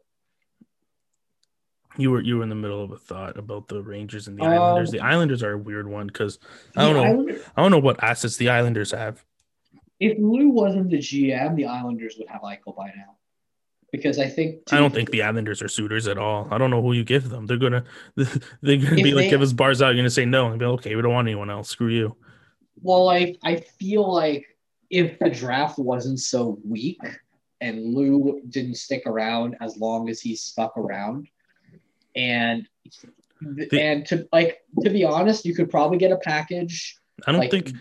You were you were in the middle of a thought about the Rangers and the Um, Islanders. The Islanders are a weird one because I don't know. Islander- I don't know what assets the Islanders have. if Lou wasn't the GM, the Islanders would have Eichel by now. Because I think I don't think the Islanders are suitors at all. I don't know who you give them. They're gonna they're gonna be like, they- give us Barzal. You're gonna say no and be like, okay, we don't want anyone else. Screw you. Well, I I feel like if the draft wasn't so weak and Lou didn't stick around as long as he stuck around, and The- and to like to be honest, you could probably get a package. I don't like, think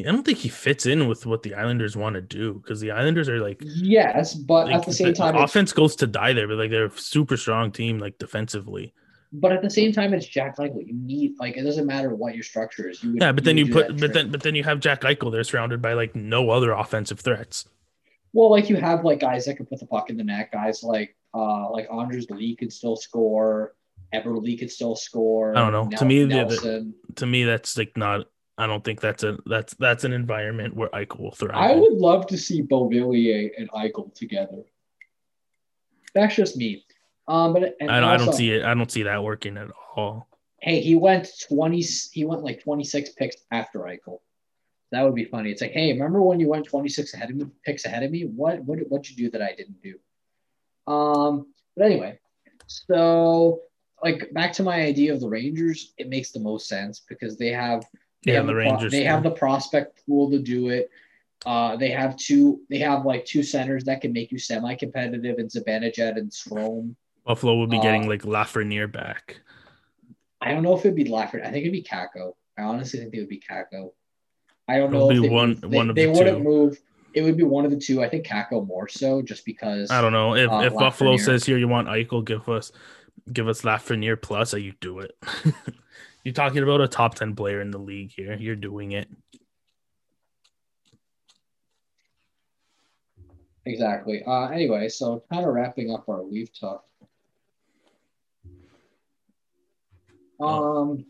I don't think he fits in with what the Islanders want to do because the Islanders are like, Yes, but like, at the same time, it's, offense goes to die there, but like they're a super strong team like defensively. but at the same time, it's Jack Eichel. You need like it doesn't matter what your structure is. You would, Yeah, but then you put but then but then you have Jack Eichel They're surrounded by like no other offensive threats. Well, like you have like guys that can put the puck in the net, guys like uh like Anders Lee can still score, Eberle could still score. I don't know. To me, the- To me, that's like not. I don't think that's a that's that's an environment where Eichel will thrive. I would love to see Beauvillier and Eichel together. That's just me. Um, but and I don't, I don't see it. I don't see that working at all. Hey, he went twenty. He went like twenty six picks after Eichel. That would be funny. It's like, hey, remember when you went twenty six ahead of me, picks ahead of me? What what what you do that I didn't do? Um, but anyway, so like back to my idea of the Rangers, it makes the most sense because they have they Yeah, have the pro- Rangers. they have the prospect pool to do it. Uh, they have two. They have like two centers that can make you semi-competitive in Zibanejad and Strome. Buffalo would be getting Uh, like Lafreniere back. I don't know if it'd be Lafferty. I think it'd be Kakko. I honestly think it would be Kakko. I don't It'll know. if be they one- they, one of they the wouldn't two. move. It would be one of the two. I think Kakko more so, just because. I don't know if, uh, if Buffalo says here you want Eichel, give us give us Lafreniere plus, uh, you do it. You're talking about a top ten player in the league here. You're doing it. Exactly. Uh, anyway, so kind of wrapping up our Leaf talk. Um,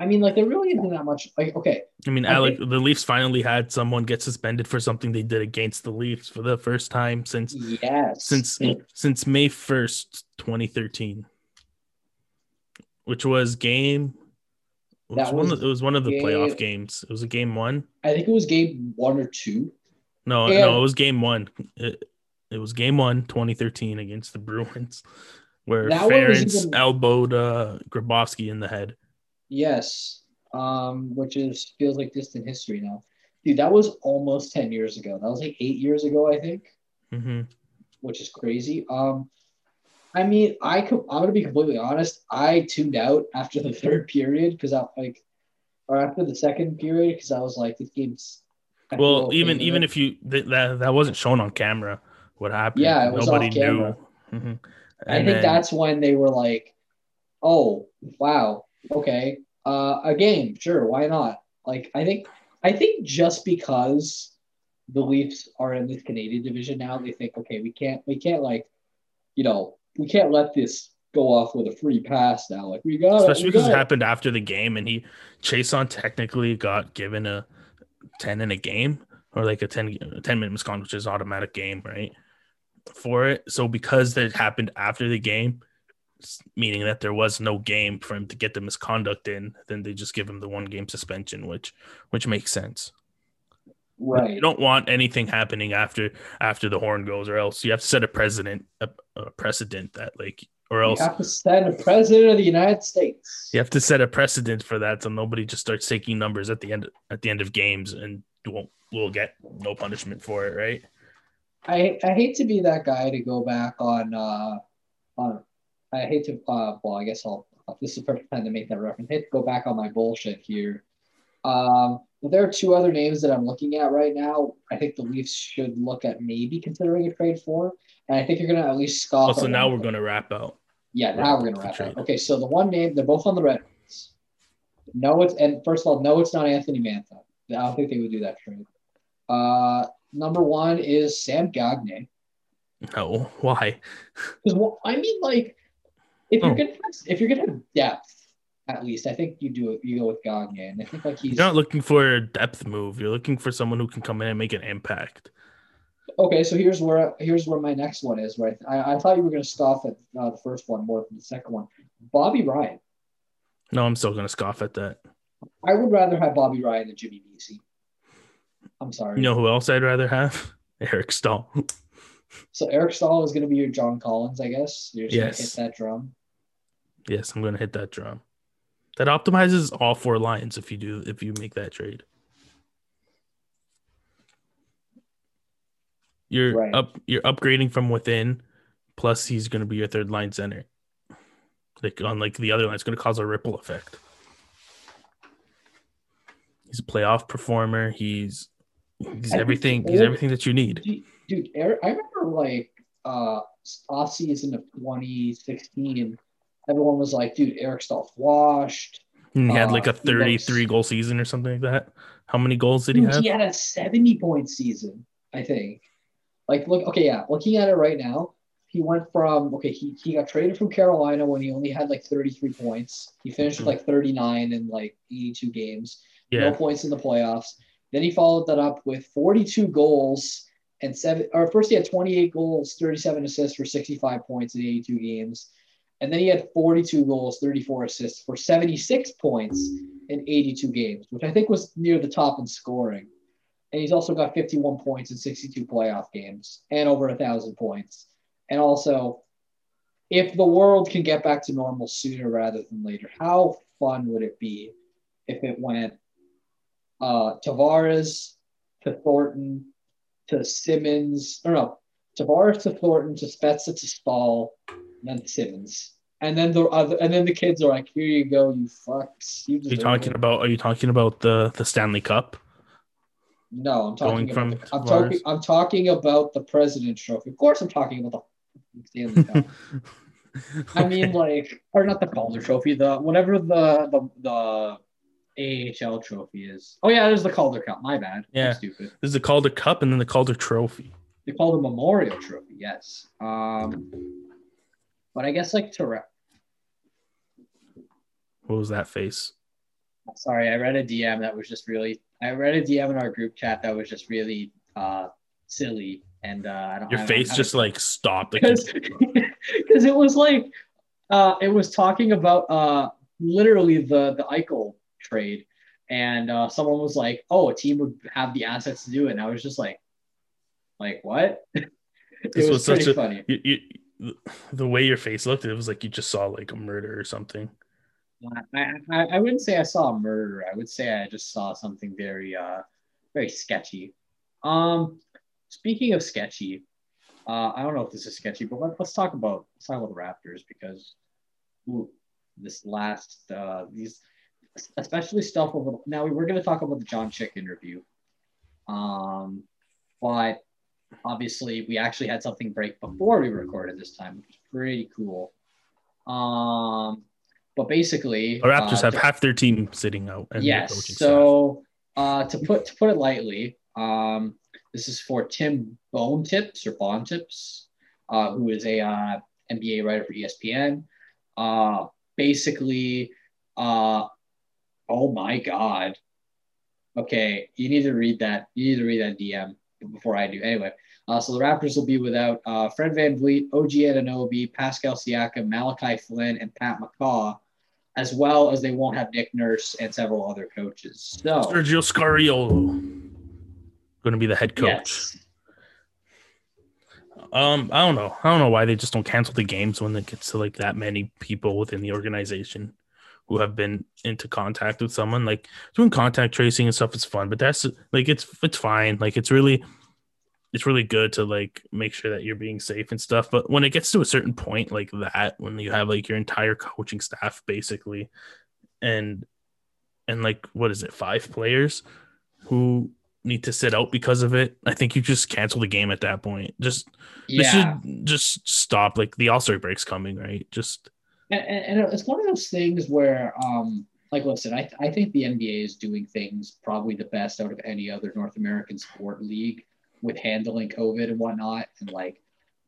I mean, like there really isn't that much. Like, okay, I mean, Alec, the Leafs finally had someone get suspended for something they did against the Leafs for the first time since yes, since since May first, twenty thirteen, which was game. It was, That one was of, it was one of the game- playoff games. It was a game one. I think it was game one or two. No, Yeah. no, it was game one. It, it was game one, 2013 against the Bruins, where one Ference even- elbowed uh, Grabovski in the head. Yes, um, which is feels like distant history now. Dude, that was almost ten years ago. That was like eight years ago, I think, hmm which is crazy. Um, I mean, I co- I'm gonna be completely honest. I tuned out after the third period because I like, or after the second period because I was like, this game's. I Well, even even if you th- that that wasn't shown on camera, what happened? Yeah, it was nobody off camera. knew. Mhm. I think then- that's when they were like, "Oh, wow, okay, uh, a game, sure, why not?" Like, I think, I think just because the Leafs are in this Canadian division now, they think, okay, we can't, we can't like, you know, we can't let this go off with a free pass now. Like, we got, especially we because it happened after the game, and he Chase on technically got given a ten in a game or like a 10, a 10 minute misconduct, which is automatic game, right? For it, so because that happened after the game, meaning that there was no game for him to get the misconduct in, then they just give him the one game suspension, which which makes sense. right. You don't want anything happening after after the horn goes, or else you have to set a precedent a, a precedent that like, or else You have to stand a president of the United States. you have to set a precedent for that, so nobody just starts taking numbers at the end at the end of games and won't will get no punishment for it, right? I, I hate to be that guy to go back on uh on I hate to uh well I guess I'll this is the perfect time to make that reference. I hate to go back on my bullshit here. Um there are two other names that I'm looking at right now. I think the Leafs should look at maybe considering a trade for, and I think you're gonna at least scoff. Also, at now we're gonna wrap out. Yeah, now we're gonna wrap trade. up. Okay, so the one name they're both on the Red Wings. No, it's and first of all, no, it's not Anthony Mantha. I don't think they would do that trade. Uh, number one is Sam Gagne. No, why? Because well, I mean, like, if you're Oh. gonna have, if you're gonna have depth, at least I think you do it. You go with Gagne, and I think like he's You're not looking for a depth move. You're looking for someone who can come in and make an impact. okay. So here's where here's where my next one is. Right, I, I thought you were gonna scoff at uh, the first one more than the second one. Bobby Ryan. No, I'm still gonna scoff at that. I would rather have Bobby Ryan than Jimmy Vesey. I'm sorry. You know who else I'd rather have? Eric Staal. So Eric Staal is going to be your John Collins, I guess. You're just Yes. going to hit that drum. Yes, I'm gonna hit that drum. That optimizes all four lines if you do if you make that trade. You're Right. up you're upgrading from within, plus he's gonna be your third line center. Like on like the other line, it's gonna cause a ripple effect. He's a playoff performer. He's he's everything. He's everything that you need. Dude, dude, I remember like uh off season of 2016, everyone was like, dude, Eric Staal's washed. And he had like Uh, a 33 looks- goal season or something like that. How many goals did he have? he had a 70 point season, I think. Like, look, okay, yeah, looking at it right now, he went from okay, he, he got traded from Carolina when he only had like 33 points. He finished with Mhm. like 39 in like 82 games. Yeah, no points in the playoffs. Then he followed that up with 42 goals and seven, or first he had 28 goals, 37 assists for 65 points in 82 games. And then he had 42 goals, 34 assists for 76 points in 82 games, which I think was near the top in scoring. And he's also got 51 points in 62 playoff games and over a thousand points. And also, if the world can get back to normal sooner rather than later, how fun would it be if it went uh, Tavares to Thornton to Simmonds, or no, Tavares to Thornton to Spezza to Staal, and then Simmonds. And then the other, and then the kids are like, "Here you go, you fucks." You Are you talking it." about? Are you talking about the the Stanley Cup? No, I'm talking going about. from the, I'm talking. I'm talking about the President's Trophy. Of course, I'm talking about the Stanley Cup. I mean, like, or not the Calder Trophy, the whatever the the the AHL trophy is. Oh yeah, there's the Calder Cup. My bad. I'm Yeah. stupid. This is the Calder Cup and then the Calder Trophy. They call the Memorial Trophy. Yes. Um, but I guess like to. What was that face? Sorry, I read a DM that was just really. I read a DM in our group chat that was just really uh silly, and uh, I don't. I Your don't face have just like stopped. Because it was like uh, it was talking about uh, literally the the Eichel trade, and uh, someone was like, "Oh, a team would have the assets to do it," and I was just like, "Like what?" it This was, was such pretty a- funny. you, you, the way your face looked, it was like you just saw like a murder or something. I, I I wouldn't say I saw a murder. I would say I just saw something very uh very sketchy. Um, speaking of sketchy, uh, I don't know if this is sketchy, but let, let's talk about let's talk about the Raptors because ooh, this last uh these especially stuff over now we were going to talk about the John Chick interview, um, but obviously we actually had something break before we recorded this time, which was pretty cool. Um, but basically, The Raptors uh, have half their team sitting out. And yes. So uh, to put to put it lightly, um, this is for Tim Bontemps or Bond Tips, uh, who is a uh, NBA writer for ESPN. Uh, basically, uh, oh my God. Okay, you need to read that. You need to read that DM before I do. Anyway, uh, so the Raptors will be without uh, Fred VanVleet, OG Anunoby, Pascal Siakam, Malachi Flynn, and Pat McCaw, as well as they won't have Nick Nurse and several other coaches. So, Sergio Scariolo going to be the head coach. yes. Um, I don't know. I don't know why they just don't cancel the games when it gets to like that many people within the organization who have been into contact with someone. Like doing contact tracing and stuff is fun, but that's like it's it's fine. Like it's really it's really good to like make sure that you're being safe and stuff. But when it gets to a certain point like that, when you have like your entire coaching staff basically and and like what is it, five players who need to sit out because of it, I think you just cancel the game at that point. Just they Yeah. should just stop. Like the All Star break's coming, right? Just And, and and it's one of those things where, um, like, listen, I, I think the NBA is doing things probably the best out of any other North American sport league with handling COVID and whatnot. And like,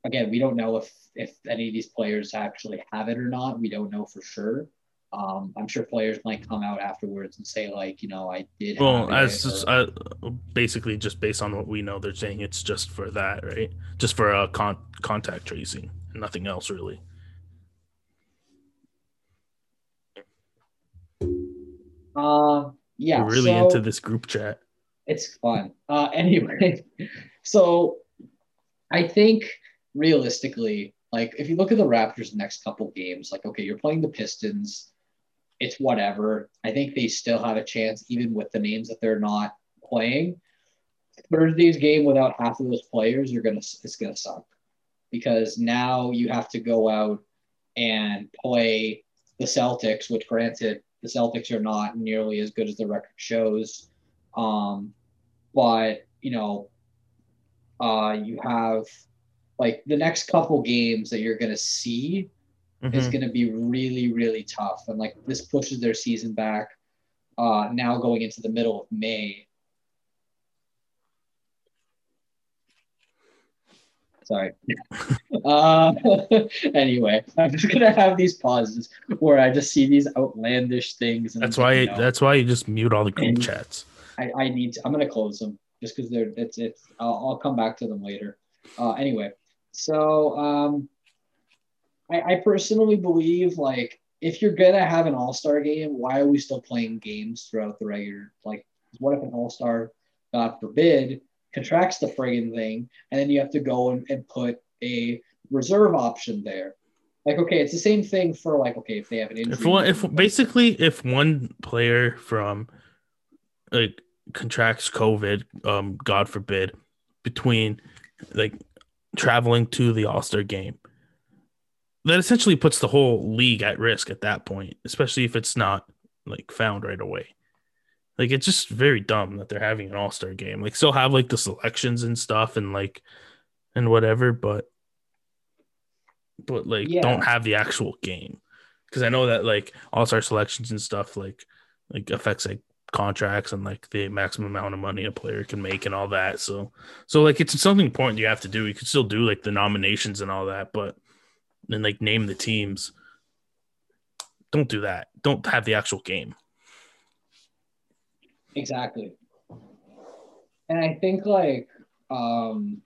again, we don't know if if any of these players actually have it or not. We don't know for sure. Um, I'm sure players might come out afterwards and say like, you know, I did. Well, as just, uh, basically just based on what we know, they're saying it's just for that, right? Just for uh, con- contact tracing, nothing else really. Uh, yeah. We're really so into this group chat. It's fun. Uh, anyway, so I think realistically, like if you look at the Raptors' next couple games, like okay, you're playing the Pistons it's whatever. I think they still have a chance, even with the names that they're not playing. Thursday's game without half of those players, you're gonna it's gonna suck because now you have to go out and play the Celtics, which granted the Celtics are not nearly as good as the record shows. Um, but you know, uh, you have like the next couple games that you're gonna see mm-hmm. is going to be really, really tough. And like this pushes their season back uh, now going into the middle of May. Sorry. uh, anyway, I'm just gonna have these pauses where I just see these outlandish things. that's why. You know, that's why you just mute all the group chats. I, I need. To, I'm gonna close them just because they're. It's. It's. I'll, I'll come back to them later. Uh, anyway, so um, I, I personally believe like if you're gonna have an all star game, why are we still playing games throughout the regular? Like, what if an all star, God forbid, contracts the friggin' thing, and then you have to go and, and put a reserve option there? Like, okay, it's the same thing for like, okay, if they have an injury. If one, if basically if one player from like contracts COVID, um, God forbid, between like traveling to the All Star game that essentially puts the whole league at risk at that point, especially if it's not like found right away. Like it's just very dumb that they're having an all-star game. Like still have like the selections and stuff and like and whatever, but but like yeah. don't have the actual game. Cause I know that like all-star selections and stuff like like affects like contracts and like the maximum amount of money a player can make and all that. So so like it's something important you have to do. You can still do like the nominations and all that, but and like name the teams. Don't do that. Don't have the actual game. Exactly. And I think like um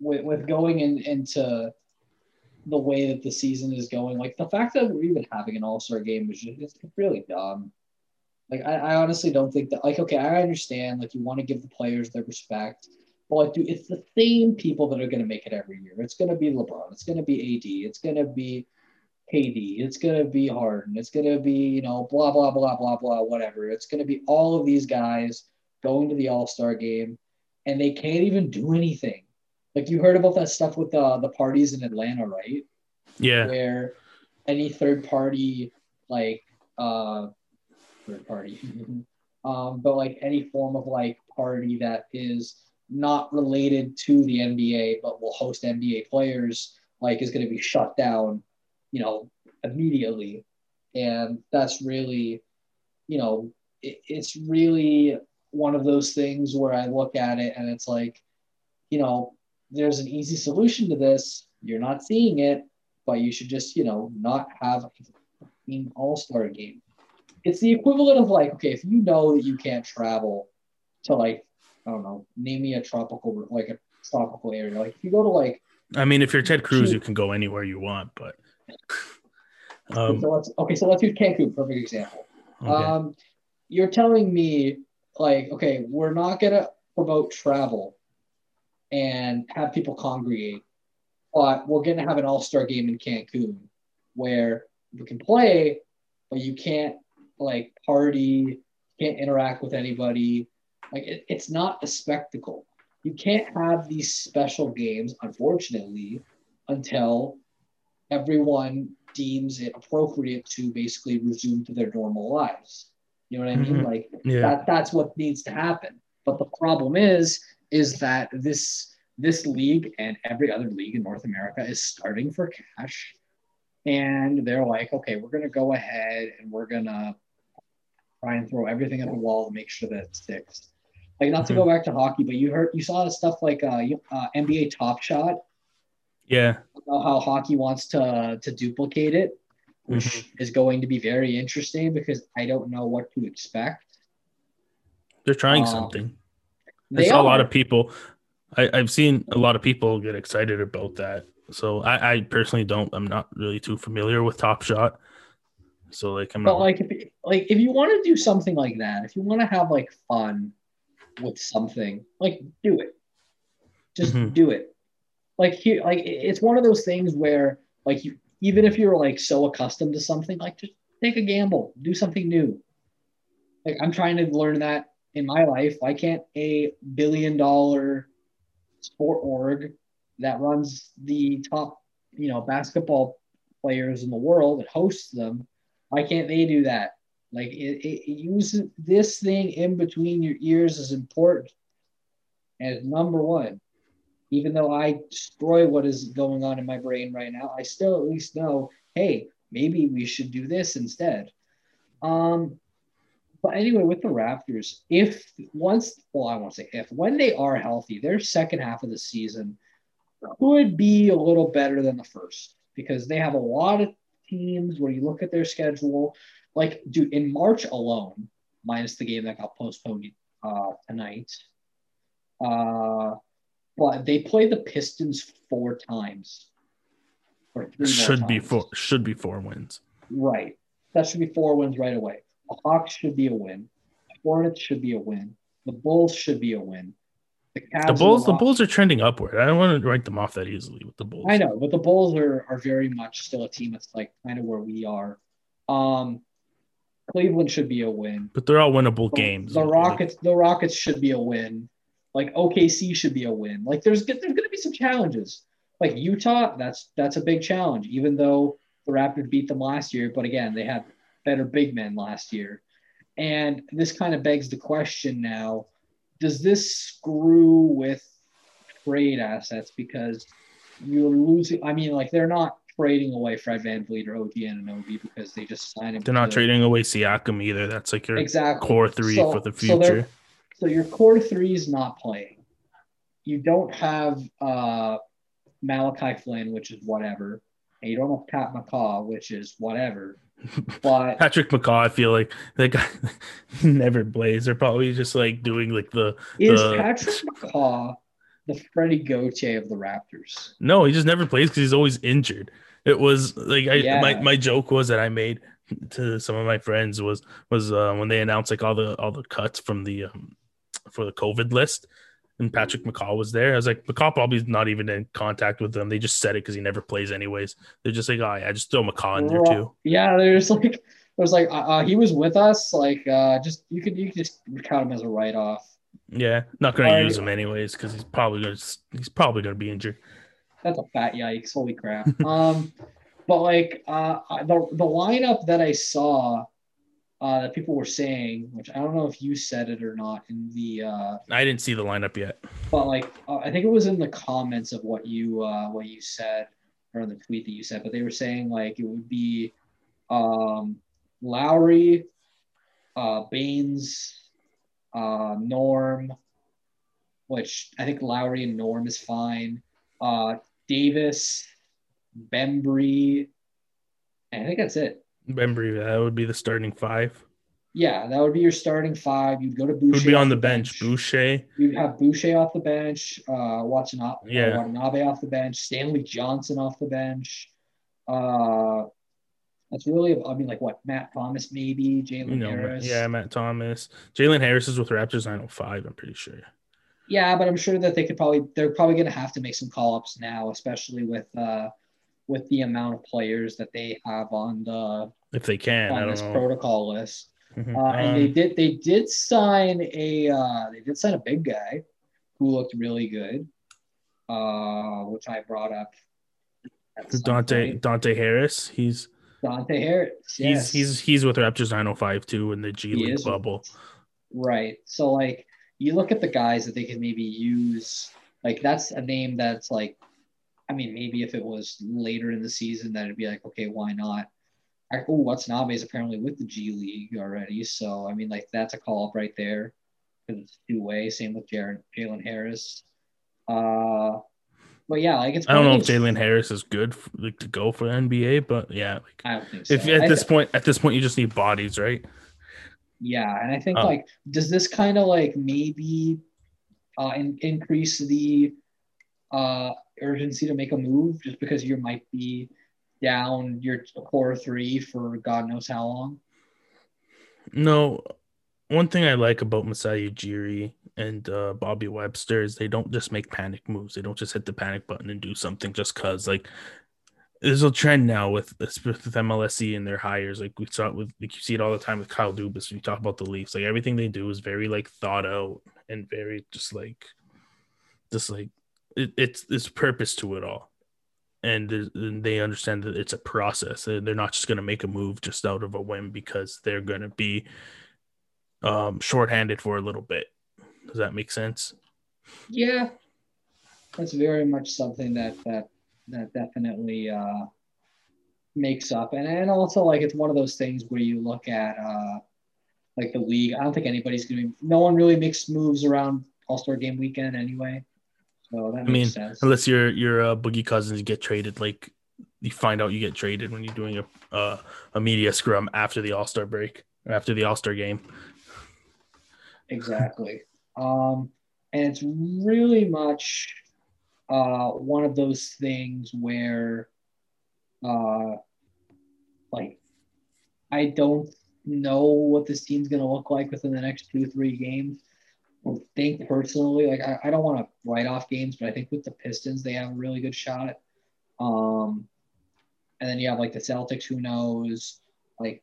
with with going in into the way that the season is going, like the fact that we're even having an all-star game is just really dumb. Like I, I honestly don't think that like okay, I understand like you want to give the players their respect well, dude, it's the same people that are going to make it every year. It's going to be LeBron. It's going to be AD. It's going to be KD. It's going to be Harden. It's going to be, you know, blah, blah, blah, blah, blah, whatever. It's going to be all of these guys going to the All Star game and they can't even do anything. Like you heard about that stuff with the, the parties in Atlanta, right? Yeah. Where any third party, like, uh, third party, um, but like any form of like party that is not related to the NBA but will host NBA players like is going to be shut down, you know, immediately. And that's really, you know, it, it's really one of those things where I look at it and it's like, you know, there's an easy solution to this. You're not seeing it, but you should just, you know, not have an all star game. It's the equivalent of like, okay, if you know that you can't travel to like I don't know, name me a tropical like a tropical area. Like if you go to like I mean if you're Ted Cruz, you can go anywhere you want, but um, so let's okay, so let's use Cancun, perfect example. Okay. Um you're telling me like, okay, we're not gonna promote travel and have people congregate, but we're gonna have an all-star game in Cancun where you can play, but you can't like party, can't interact with anybody, like it, it's not a spectacle. You can't have these special games, unfortunately, until everyone deems it appropriate to basically resume to their normal lives. You know what I mean? Mm-hmm. Like yeah. that that's what needs to happen. But the problem is, is that this this league and every other league in North America is starting for cash. And they're like, okay, we're gonna go ahead and we're gonna try and throw everything at the wall to make sure that it sticks. Like not to mm-hmm. go back to hockey, but you heard you saw stuff like uh, uh, NBA Top Shot, Yeah. About how hockey wants to to duplicate it, which Mm-hmm. is going to be very interesting because I don't know what to expect. They're trying Uh, something. Saw a lot of people. I, I've seen a lot of people get excited about that. So I, I personally don't. I'm not really too familiar with Top Shot. So like I'm But not. like if like if you want to do something like that, if you want to have like fun with something, like do it. Just Mhm. do it. Like here, like it's one of those things where like you even if you're like so accustomed to something, like just take a gamble, do something new. Like I'm trying to learn that in my life. Why can't a billion dollar sport org that runs the top, you know, basketball players in the world and hosts them. Why can't they do that? Like it, it, it use this thing in between your ears is important And number one. Even though I destroy what is going on in my brain right now, I still at least know, hey, maybe we should do this instead. Um, but anyway, with the Raptors, if once, well, I won't say if, when they are healthy, their second half of the season could be a little better than the first because they have a lot of teams where you look at their schedule. Like, dude, in March alone, minus the game that got postponed uh, tonight, uh, but they play the Pistons four times. Or three more should be four. Should be four wins. Right. That should be four wins right away. The Hawks should be a win. The Hornets should be a win. The Bulls should be a win. The. The Bulls. The Bulls are trending upward. I don't want to write them off that easily with the Bulls. I know, but the Bulls are are very much still a team that's like kind of where we are. Um, Cleveland should be a win. But they're all winnable The- games. The Rockets, the Rockets should be a win. Like OKC should be a win. Like there's there's going to be some challenges. Like Utah, that's that's a big challenge. Even though the Raptors beat them last year, but again, they had better big men last year. And this kind of begs the question now: Does this screw with trade assets because you're losing? I mean, like they're not trading away Fred VanVleet or OG Anunoby because they just signed him. They're not trading away Siakam either. That's like your exactly core three So- for the so future. so your core three is not playing. You don't have uh, Malachi Flynn, which is whatever, and you don't have Pat McCaw, which is whatever. But Patrick McCaw, I feel like that guy never plays. They're probably just like doing like the is the- Patrick McCaw the Freddie Gauthier of the Raptors? no, he just never plays because he's always injured. It was like I Yeah. my, my joke was that I made to some of my friends was was uh, when they announced like all the all the cuts from the um, for the COVID list and Patrick McCaw was there. I was like McCaw probably not even in contact with them. They just said it because he never plays anyways. They're just like, oh yeah, just throw McCaw in there too. Yeah, there's like it was like uh, uh, he was with us. Like uh, just you could you could just count him as a write off. Yeah, not gonna Alright. use him anyways because he's probably gonna he's probably gonna be injured. That's a fat yikes. Holy crap. um, but like uh, the the lineup that I saw uh, that people were saying, which I don't know if you said it or not in the, uh, I didn't see the lineup yet. but like uh, I think it was in the comments of what you uh, what you said or the tweet that you said, but they were saying like it would be um, Lowry, uh, Baynes, uh, Norm, which I think Lowry and Norm is fine. Uh, Davis, Bembry, and I think that's it. Bembry, that would be the starting five. Yeah, that would be your starting five. You'd go to Boucher. Who'd be on the bench? Boucher. You'd have Boucher off the bench, uh, Watanabe, Yeah. Watanabe off the bench, Stanley Johnson off the bench. Uh, that's really, I mean, like what Matt Thomas maybe, Jalen You know, Harris. yeah, Matt Thomas. Jalen Harris is with Raptors 905, I'm pretty sure. Yeah, but I'm sure that they could probably they're probably going to have to make some call ups now, especially with uh with the amount of players that they have on the If they can, I on don't this know. protocol list. Mhm. Uh, and they Um, did they did sign a uh, they did sign a big guy who looked really good, uh, which I brought up. Dante point. Dante Harris. He's Dante Harris. Yes. he's he's he's with Raptors 905 too in the G He League bubble. right. So like you look at the guys that they could maybe use. Like that's a name that's like, I mean, maybe if it was later in the season, that it'd be like, okay, why not? I, oh, Watanabe is apparently with the G League already. So I mean, like that's a call up right there because it's two way. Same with Jalen Harris. Uh, but yeah, like it's. I don't know if Jalen Harris is good for, like, to go for the NBA, but yeah, like I don't think so. if at I this th- point, at this point, you just need bodies, right? yeah, and I think Oh. like, does this kind of like maybe uh, in, increase the uh, urgency to make a move just because you might be down your core three for God knows how long? No, one thing I like about Masai Ujiri and uh, Bobby Webster is they don't just make panic moves. They don't just hit the panic button and do something just cause. Like there's a trend now with with MLSE and their hires. Like we saw it with like you see it all the time with Kyle Dubas. When you talk about the Leafs, like everything they do is very like thought out and very just like just like it, it's there's purpose to it all. And, and they understand that it's a process. They're they're not just going to make a move just out of a whim because they're going to be um shorthanded for a little bit. Does that make sense? Yeah, that's very much something that that that definitely uh, makes up, and and also like it's one of those things where you look at uh, like the league. I don't think anybody's gonna. No one really makes moves around All Star Game weekend anyway, that I mean, sense. Unless you're you're uh, Boogie Cousins, get traded. Like you find out you get traded when you're doing a uh, a media scrum after the All Star break or after the All Star game. Exactly. Um, and it's really much uh, one of those things where, uh, like, I don't know what this team's going to look like within the next two, three games. Think personally, like, I, I don't want to write off games, but I think with the Pistons, they have a really good shot. Um, and then you have like the Celtics, who knows? Like,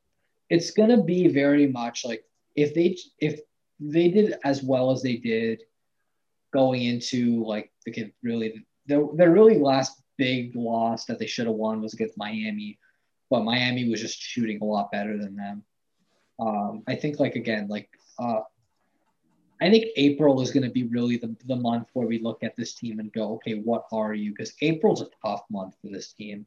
it's to be very much like if they, if they did as well as they did going into like the kid really their, their really last big loss that they should have won was against Miami, but Miami was just shooting a lot better than them. Um, I think like again like uh, I think April is going to be really the, the month where we look at this team and go, okay, what are you? Because April's a tough month for this team.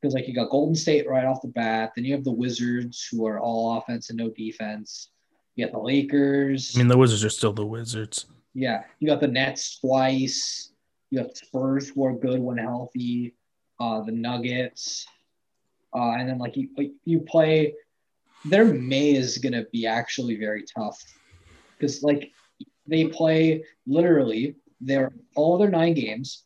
Because like you got Golden State right off the bat, then you have the Wizards who are all offense and no defense. You got the Lakers. I mean, the Wizards are still the Wizards. Yeah, you got the Nets twice. You got the Spurs who are good when healthy. Uh, the Nuggets, uh, and then like you you play. Their May is gonna be actually very tough because like they play literally their all their nine games.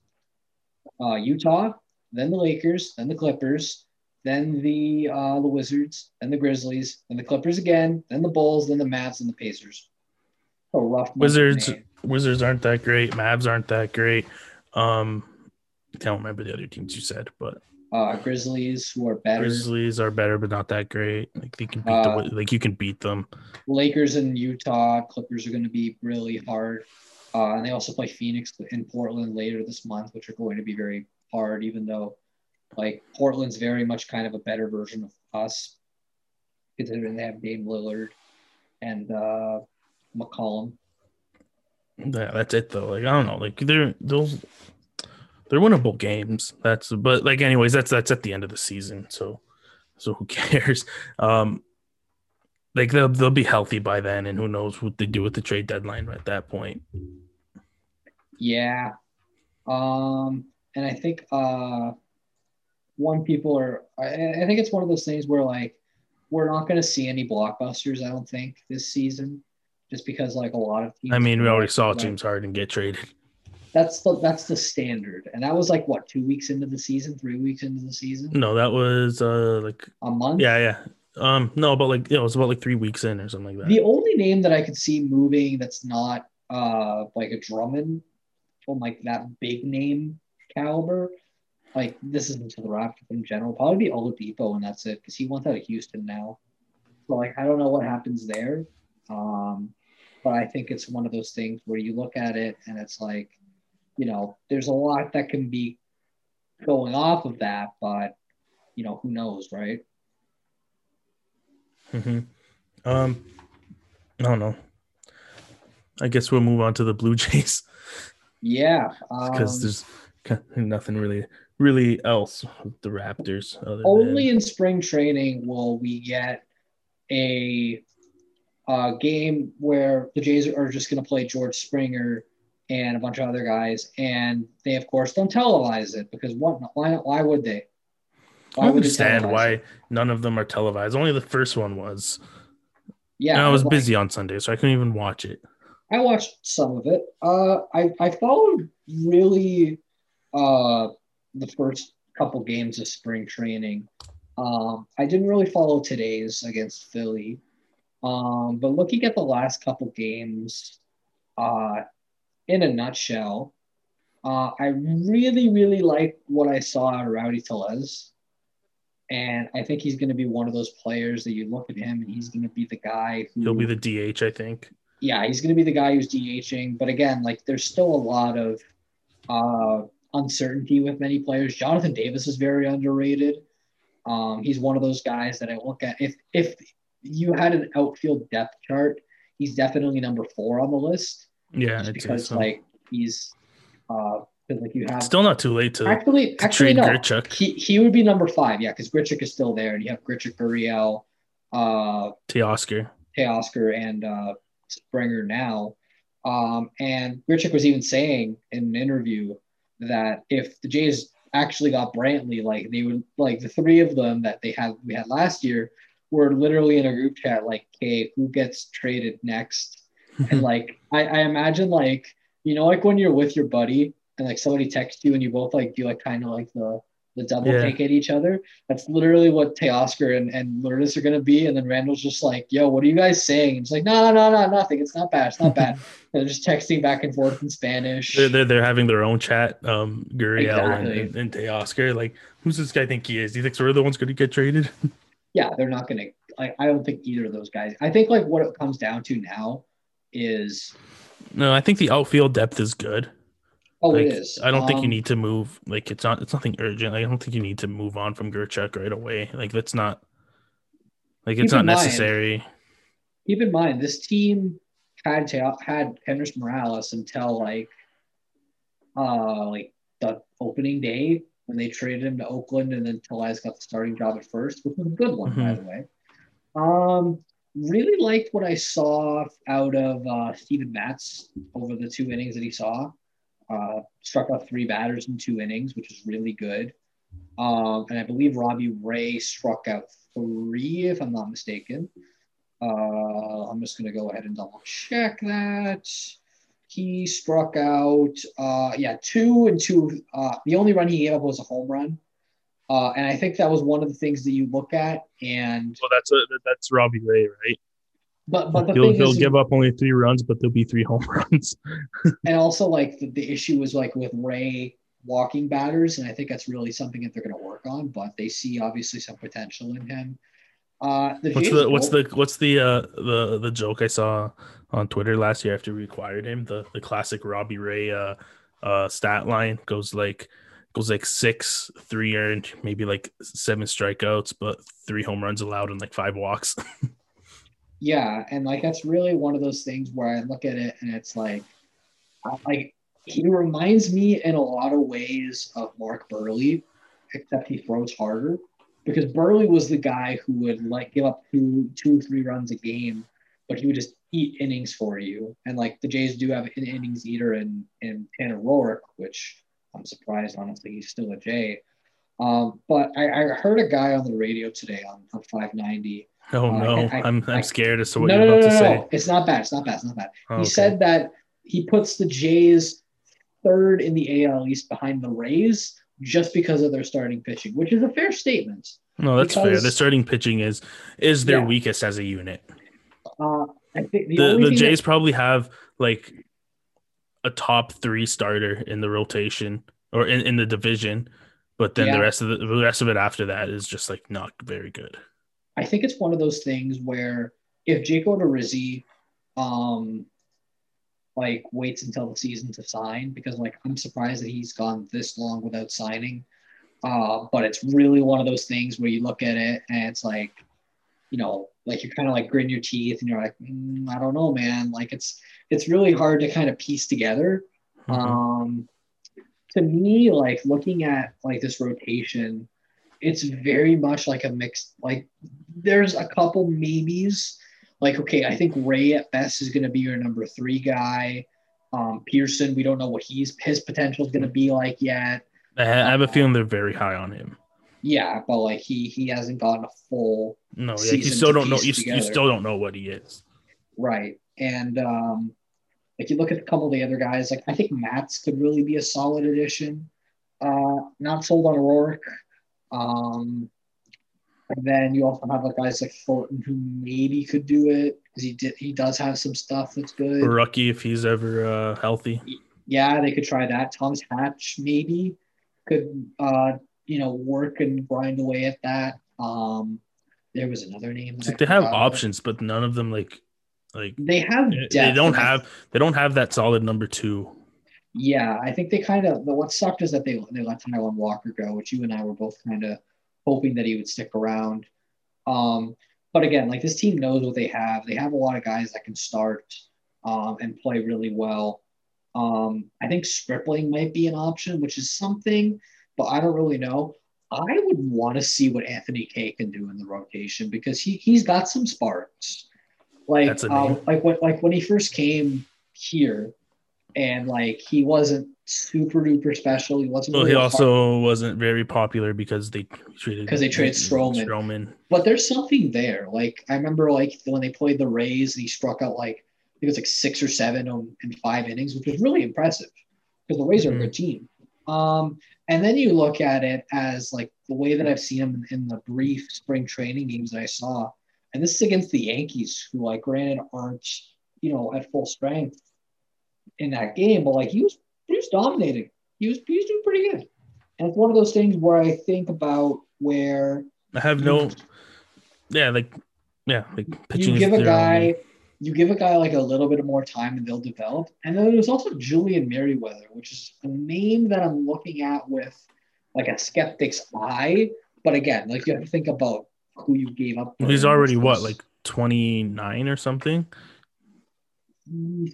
Uh, Utah, then the Lakers, then the Clippers, then the uh, the Wizards, then the Grizzlies, then the Clippers again, then the Bulls, then the Mavs, and the Pacers. A rough Wizards Wizards aren't that great. Mavs aren't that great. Um, I don't remember the other teams you said, but uh, Grizzlies, who are better. Grizzlies are better, but not that great. Like they can beat Uh, the like you can beat them. Lakers and Utah, Clippers are going to be really hard. Uh, and they also play Phoenix and Portland later this month, which are going to be very hard, even though like Portland's very much kind of a better version of us, considering they have Dame Lillard and uh, McCollum. Yeah, that's it though. Like I don't know. Like they're those they're winnable games. That's but like anyways, that's that's at the end of the season. So so who cares? Um like they'll they'll be healthy by then and who knows what they do with the trade deadline at that point. Yeah. Um, and I think uh, one people are, I, I think it's one of those things where like, we're not going to see any blockbusters, I don't think, this season, just because like a lot of teams. I mean, we already saw Right. James Harden get traded. That's the that's the standard, and that was like what two weeks into the season, three weeks into the season, No, that was uh like a month. yeah, yeah. Um no, but like it was about like 3 weeks in or something like that. The only name that I could see moving that's not uh like a Drummond from like that big name caliber, like this isn't to the Raptors in general, probably be Oladipo and that's it because he wants out of Houston now. So like I don't know what happens there, um, but I think it's one of those things where you look at it and it's like, you know, there's a lot that can be going off of that, but you know who knows, right? hmm Um, I don't know. I guess we'll move on to the Blue Jays Yeah, because um, there's nothing really, really else with the Raptors. Only than, in spring training will we get a uh, game where the Jays are just going to play George Springer and a bunch of other guys, and they of course don't televise it because what? Why? Why would they? Why I understand why it? none of them are televised. Only the first one was. Yeah, and I was like, busy on Sunday, so I couldn't even watch it. I watched some of it. Uh, I I followed really uh the first couple games of spring training. Um, I didn't really follow today's against Philly, um, but looking at the last couple games, uh, in a nutshell, uh, I really really like what I saw out of Rowdy Tellez. And I think he's going to be one of those players that you look at him and he's going to be the guy who. He'll be the DH, I think. Yeah, he's going to be the guy who's DHing. But again, like there's still a lot of uh, uncertainty with many players. Jonathan Davis is very underrated. Um, he's one of those guys that I look at. If if you had an outfield depth chart, he's definitely number four on the list. Yeah, because like he's uh, like you have still not too late to actually to actually no. Grichuk. He he would be number five, yeah, because Grichuk is still there, and you have Grichuk, Gurriel, uh, Teoscar, Teoscar, and uh, Springer now. Um, and Grichuk was even saying in an interview that if the Jays actually got Brantley, like they would like the three of them that they had we had last year were literally in a group chat like, "Okay, who gets traded next?" And like I, I imagine like you know like when you're with your buddy and like somebody texts you and you both like do like kind of like the the double yeah. take at each other. That's literally what Teoscar and, and Lourdes are gonna be. And then Randal's just like, yo, what are you guys saying? And it's like, no, no, no, no, nothing. It's not bad. It's not bad. they're just texting back and forth in Spanish. They're they're, they're having their own chat, um, Gurriel exactly. and, and, and Teoscar. Like, who's this guy think he is? Do you think we're the ones gonna get traded? yeah, they're not gonna like I don't think either of those guys. I think like what it comes down to now is no, I think the outfield depth is good. Oh, like, it is. I don't um, think you um, need to move. Like it's not. It's nothing urgent. Like, I don't think you need to move on from Grichuk right away. Like that's not. Like it's not necessary. Keep in mind, this team had to, had Kendrys Morales until like, uh, like the opening day when they traded him to Oakland, and then Tellez got the starting job at first, which was a good one, mm-hmm. by the way. Um, really liked what I saw out of uh, Steven Matz over the two innings that he saw. Uh, struck out three batters in two innings, which is really good. Um, and I believe Robbie Ray struck out three, if I'm not mistaken. Uh, I'm just going to go ahead and double check that. He struck out, uh, yeah, two and two. Uh, the only run he gave up was a home run. Uh, and I think that was one of the things that you look at. And well, that's a, that's Robbie Ray, right? But but the he'll, thing he'll is, give up only three runs, but there'll be three home runs. and also, like the, the issue was like with Ray walking batters, and I think that's really something that they're going to work on. But they see obviously some potential in him. Uh, the what's the what's the what's the uh the the joke I saw on Twitter last year after we acquired him? The the classic Robbie Ray uh uh stat line goes like goes like six, three earned, maybe like seven strikeouts, but three home runs allowed and like five walks. yeah, and like that's really one of those things where I look at it and it's like, like he reminds me in a lot of ways of Mark Buehrle, except he throws harder. Because Buehrle was the guy who would like give up two, two, three runs a game, but he would just eat innings for you. And like the Jays do have an innings eater in in Tanner Roark, which I'm surprised, honestly, he's still a Jay. Um, but I, I, heard a guy on the radio today on, on 590. Oh uh, no, I, am I'm, I'm scared as to what no, you're no, about no, to say. It's not bad. It's not bad. It's not bad. Oh, he okay. said that he puts the Jays third in the AL East behind the Rays just because of their starting pitching, which is a fair statement. No, that's because, fair. The starting pitching is is their yeah. weakest as a unit. Uh, I think the, the, the Jays that, probably have like a top three starter in the rotation or in, in the division, but then yeah. the rest of the, the rest of it after that is just like not very good. I think it's one of those things where if Jake Odorizzi, um, like waits until the season to sign because like I'm surprised that he's gone this long without signing. Uh, but it's really one of those things where you look at it and it's like, you know, like you're kind of like gritting your teeth and you're like, mm, I don't know, man. Like it's it's really hard to kind of piece together. Mm-hmm. Um, to me, like looking at like this rotation, it's very much like a mixed. Like there's a couple maybes. Like okay, I think Ray at best is going to be your number three guy. Um, Pearson, we don't know what he's his potential is going to be like yet. I have a feeling they're very high on him. Yeah, but like he he hasn't gotten a full no. Yeah, you still don't know. You, you, still don't know what he is. Right, and um, like you look at a couple of the other guys, like I think Matz could really be a solid addition. Uh, not sold on Roark. Um, and then you also have like guys like Thornton who maybe could do it because he did he does have some stuff that's good. Rookie if he's ever uh, healthy. Yeah, they could try that. Thomas Hatch maybe could uh, you know work and grind away at that. Um, there was another name. Like they have options, but none of them like like they have. They don't have. They don't have that solid number two. Yeah, I think they kind of. What sucked is that they they let Taijuan Walker go, which you and I were both kind of hoping that he would stick around. Um, but again, like this team knows what they have. They have a lot of guys that can start um, and play really well. Um, I think Stripling might be an option, which is something, but I don't really know. I would want to see what Anthony Kay can do in the rotation because he he's got some sparks. Like um, like when like when he first came here, and like he wasn't super duper special. He wasn't. Well, really he also wasn't very popular because they traded because they traded Stroman. Stroman. But there's something there. Like I remember, like when they played the Rays, and he struck out like I think it was like six or seven in five innings, which was really impressive because the Rays are mm-hmm. a good team. Um, and then you look at it as like the way that I've seen him in the brief spring training games that I saw, and this is against the Yankees, who like granted aren't you know at full strength in that game, but like he was he was dominating. He was he was doing pretty good. And it's one of those things where I think about where I have no, yeah, like yeah, like pitching. You give a guy, you give a guy like a little bit more time and they'll develop. And then there's also Julian Merryweather, which is a name that I'm looking at with like a skeptic's eye. But again, like you have to think about who you gave up. He's already what, like 29 or something?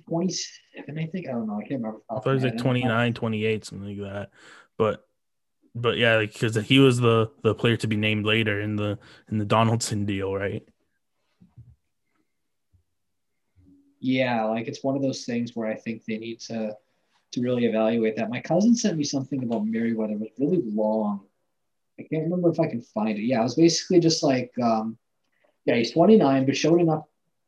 27, I think. I don't know. I can't remember. I thought he was like 29, 28, something like that. But but yeah, because like, he was the the player to be named later in the in the Donaldson deal, right? Yeah, like it's one of those things where I think they need to to really evaluate that. My cousin sent me something about Merryweather, it was really long. I can't remember if I can find it. Yeah, it was basically just like, um, yeah, he's 29, but showed enough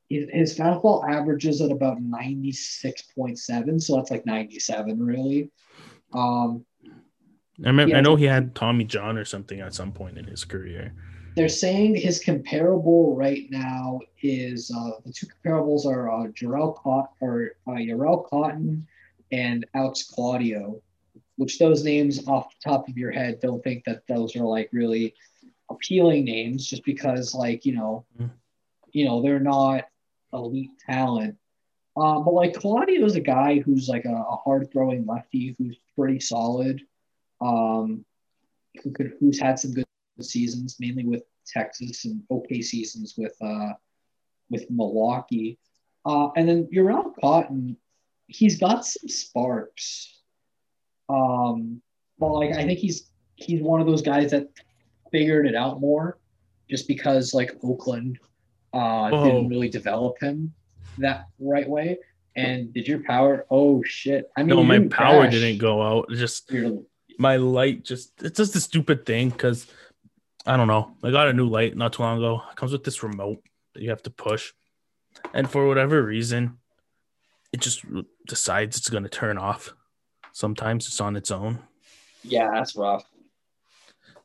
his fastball averages at about 96.7 so that's like 97 really um I, remember, I know he had Tommy John or something at some point in his career. They're saying his comparable right now is uh, the two comparables are uh, Jharel Cott or uh, Cotton and Alex Claudio, which those names off the top of your head don't think that those are like really appealing names just because like you know, mm-hmm. you know they're not elite talent. Um, but like Claudio is a guy who's like a, a hard throwing lefty who's pretty solid. Um, who could who's had some good seasons, mainly with Texas and okay seasons with uh, with Milwaukee. Uh, and then Jharel Cotton, he's got some sparks. Um, but like I think he's he's one of those guys that figured it out more, just because like Oakland uh, didn't really develop him that right way. And did your power? Oh shit! I mean, no, my power crash. didn't go out. Just my light just it's just a stupid thing because I don't know. I got a new light not too long ago. It comes with this remote that you have to push, and for whatever reason, it just decides it's going to turn off. Sometimes it's on its own. Yeah, that's rough.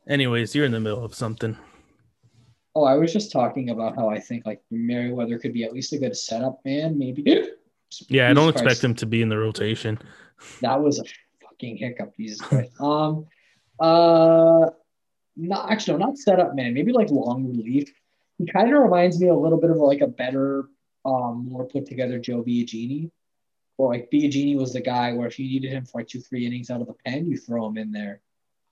Anyways, you're in the middle of something. Oh, I was just talking about how I think like Merryweather could be at least a good setup man, maybe. Yeah, I don't expect him to be in the rotation. That was a fucking hiccup, Jesus Christ. um, uh, not actually, no, not setup man. Maybe like long relief. He kind of reminds me a little bit of like a better, um, more put together Joe Biagini. Or like Biagini was the guy where if you needed him for like two, three innings out of the pen, you throw him in there.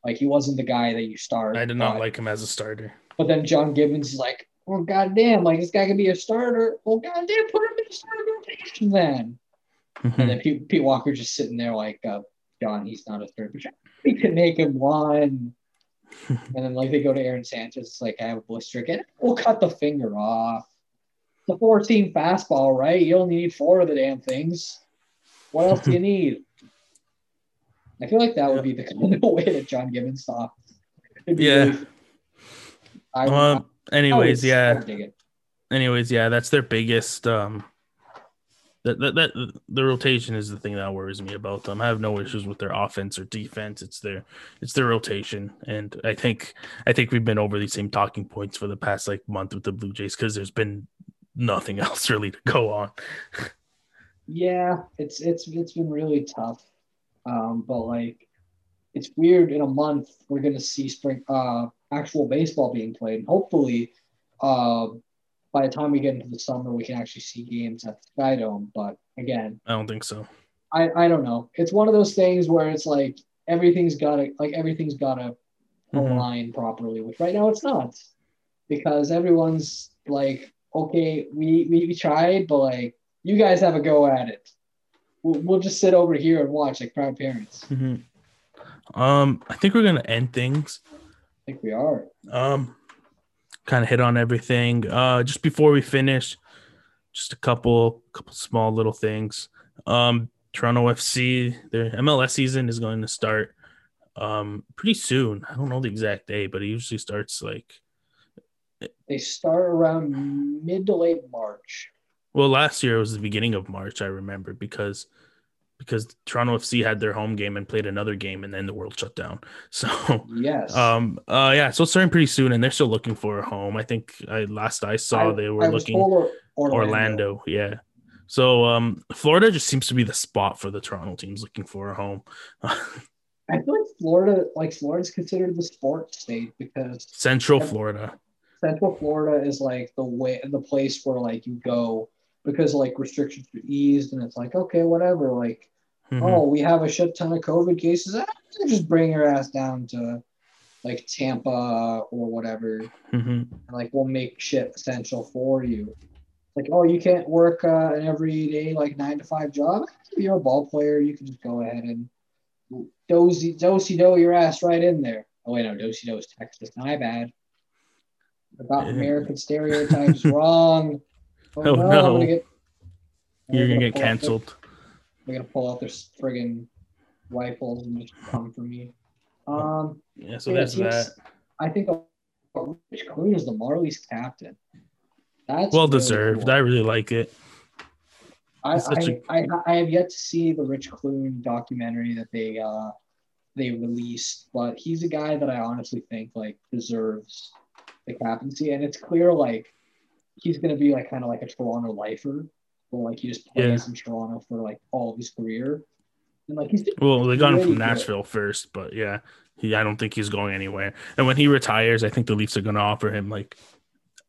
Like he wasn't the guy that you start. I did not like him as a starter. But then John Gibbons is like, well, goddamn, like this guy can be a starter. Well, goddamn, put him in the starting rotation then. Mm-hmm. And then Pete, Pete Walker just sitting there like, uh, John, he's not a third, but we can make him one. and then like they go to Aaron Sanchez, it's like I have a blister again. We'll cut the finger off. The 14 fastball, right? You only need four of the damn things. What else do you need? I feel like that would be the kind of way that John Gibbons thought. Yeah. Really, um, anyways, yeah. Anyways, yeah, that's their biggest um that, that that the rotation is the thing that worries me about them. I have no issues with their offense or defense. It's their it's their rotation, and I think I think we've been over these same talking points for the past like month with the Blue Jays because there's been nothing else really to go on. yeah, it's it's it's been really tough, um, but like it's weird. In a month, we're gonna see spring uh actual baseball being played. Hopefully, uh, by the time we get into the summer, we can actually see games at the Sky Dome. But again, I don't think so. I, I don't know. It's one of those things where it's like everything's got to like everything's got to mm-hmm. align properly, which right now it's not, because everyone's like, okay, we we, we tried, but like you guys have a go at it. We'll, we'll just sit over here and watch like proud parents. Mm-hmm. Um, I think we're gonna end things. I think we are. Um, kind of hit on everything. Uh, just before we finish, just a couple couple small little things. Um, Toronto FC, their MLS season is going to start um pretty soon. I don't know the exact day, but it usually starts like they start around mid to late March. Well, last year it was the beginning of March, I remember, because because Toronto FC had their home game and played another game, and then the world shut down. So yes, um, uh, yeah, so it's starting pretty soon, and they're still looking for a home. I think I last I saw I, they were looking Orlando. Orlando. yeah. So um, Florida just seems to be the spot for the Toronto teams looking for a home. I feel like Florida, like Florida's considered the sports state because Central Florida. Central Florida is like the way, the place where like you go because like restrictions are eased and it's like okay whatever like mm-hmm. oh we have a shit ton of covid cases. Ah, just bring your ass down to like tampa or whatever. Mm-hmm. and, like we'll make shit essential for you. Like oh you can't work uh, an everyday like nine to five job? If you're a ball player you can just go ahead and dozy dozy do your ass right in there. Oh wait no dozy do is texas. My bad. About American stereotypes wrong. Oh, oh no, no. Gonna get, you're gonna, gonna get canceled. They're gonna pull out their friggin' rifles and just come for me. Um, yeah, so that's that. I think Rich Clune is the Marlies captain. That's well really deserved. Cool. I really like it. I, I, a... I, I have yet to see the Rich Clune documentary that they uh they released, but he's a guy that I honestly think like deserves the captaincy, and it's clear like he's going to be like kind of like a Toronto lifer, or like he just plays yeah. in Toronto for like all of his career. And like he's well, they got him from Nashville first, but yeah, he I don't think he's going anywhere. And when he retires, I think the Leafs are going to offer him like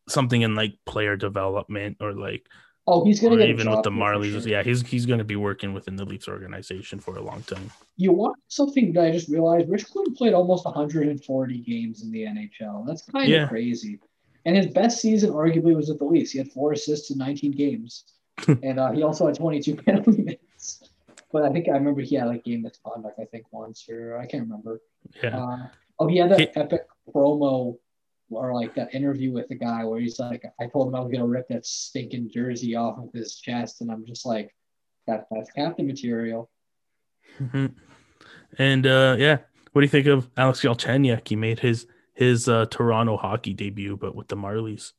something in like player development or like. Oh, he's gonna get even with the Marlies. Sure. Yeah, he's he's gonna be working within the Leafs organization for a long time. You want something that I just realized? Rich Clune played almost 140 games in the NHL. That's kind yeah. of crazy. And his best season, arguably, was at the Leafs. He had four assists in 19 games, and uh, he also had 22 penalty minutes. But I think I remember he had like game misconduct. I think once, or I can't remember. Yeah. Uh, oh, he had that he... epic promo or like that interview with the guy where he's like, I told him I was gonna rip that stinking jersey off of his chest, and I'm just like, that that's captain material. Mm-hmm. And uh, yeah, what do you think of Alex Galchenyuk? He made his his uh, Toronto hockey debut, but with the Marlies.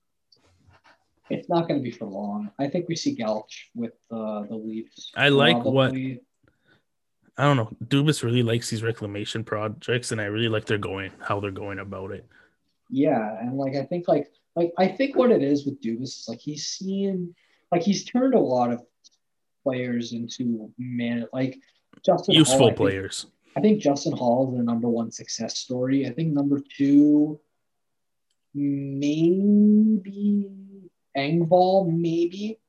It's not going to be for long. I think we see Galch with uh, the Leafs. I like what. I don't know. Dubas really likes these reclamation projects, and I really like they're going how they're going about it. Yeah, and like I think like like I think what it is with Dubas is like he's seen like he's turned a lot of players into man like Justin useful Holl, players. Think, I think Justin Holl is their number one success story. I think number two, maybe Engvall, maybe,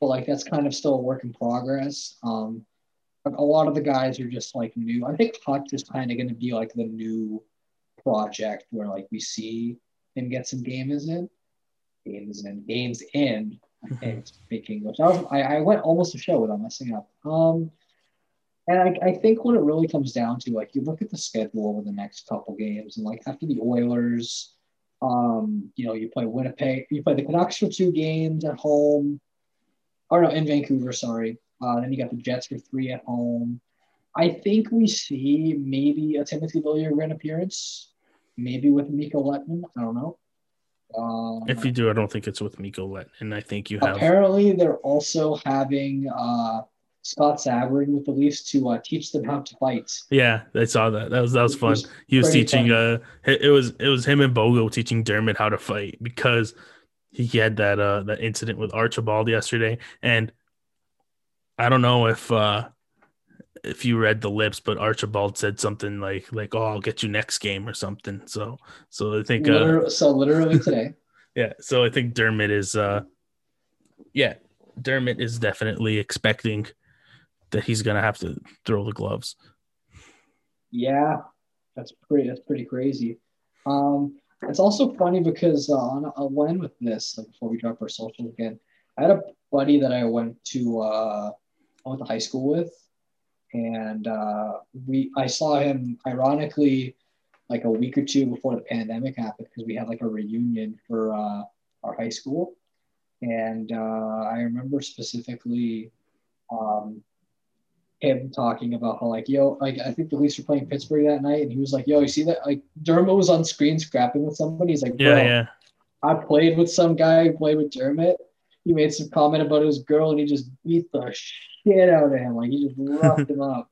but like that's kind of still a work in progress. Um, a lot of the guys are just like new. I think Hutch is kind of going to be like the new project where like we see him get some games in, games in, games in. Okay, speak English. I, was, I, I went almost a show without messing up. Um, and I, I think when it really comes down to like you look at the schedule over the next couple games and like after the Oilers, um, you know, you play Winnipeg, you play the Canucks for two games at home, or no, in Vancouver, sorry. Uh, then you got the Jets for three at home. I think we see maybe a Timothy Liljegren appearance, maybe with Mikko Lehtonen. I don't know. Um, If you do, I don't think it's with Mikko Letton. I think you have. apparently, they're also having uh, Scott Sabrin with the Leafs to uh, teach them how to fight. Yeah, I saw that. That was that was It fun. was He was teaching. fun. Uh, it was it was him and Bogo teaching Dermott how to fight because he had that uh that incident with Archibald yesterday, and I don't know if uh if you read the lips, but Archibald said something like like oh I'll get you next game or something. So so I think uh, Liter- so literally today. yeah, so I think Dermott is uh yeah, Dermott is definitely expecting that he's gonna have to throw the gloves. Yeah, that's pretty. That's pretty crazy. Um, it's also funny because uh, on, I'll end with this like, before we drop our socials again. I had a buddy that I went to uh, I went to high school with, and uh, we I saw him ironically like a week or two before the pandemic happened because we had like a reunion for uh, our high school, and uh, I remember specifically. Um, him talking about how like yo like I think the Leafs were playing Pittsburgh that night and he was like yo you see that like Dermott was on screen scrapping with somebody. He's like bro Yeah, yeah. I played with some guy who played with Dermott. He made some comment about his girl and he just beat the shit out of him. Like he just roughed him up.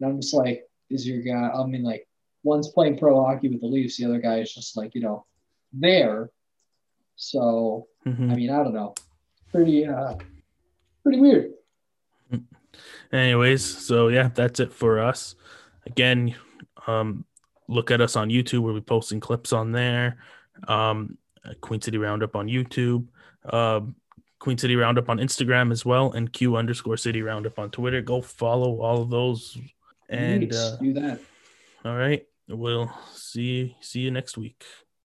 And I'm just like is your guy I mean like one's playing pro hockey with the Leafs the other guy is just like you know there. So Mhm. I mean I don't know. Pretty uh pretty weird Anyways, so yeah, that's it for us. Again, um, look at us on YouTube. We'll be posting clips on there. Um, Queen City Roundup on YouTube. Um, Queen City Roundup on Instagram as well, and Q underscore City Roundup on Twitter. Go follow all of those. And Neat. uh, do that all right, we'll see see you next week.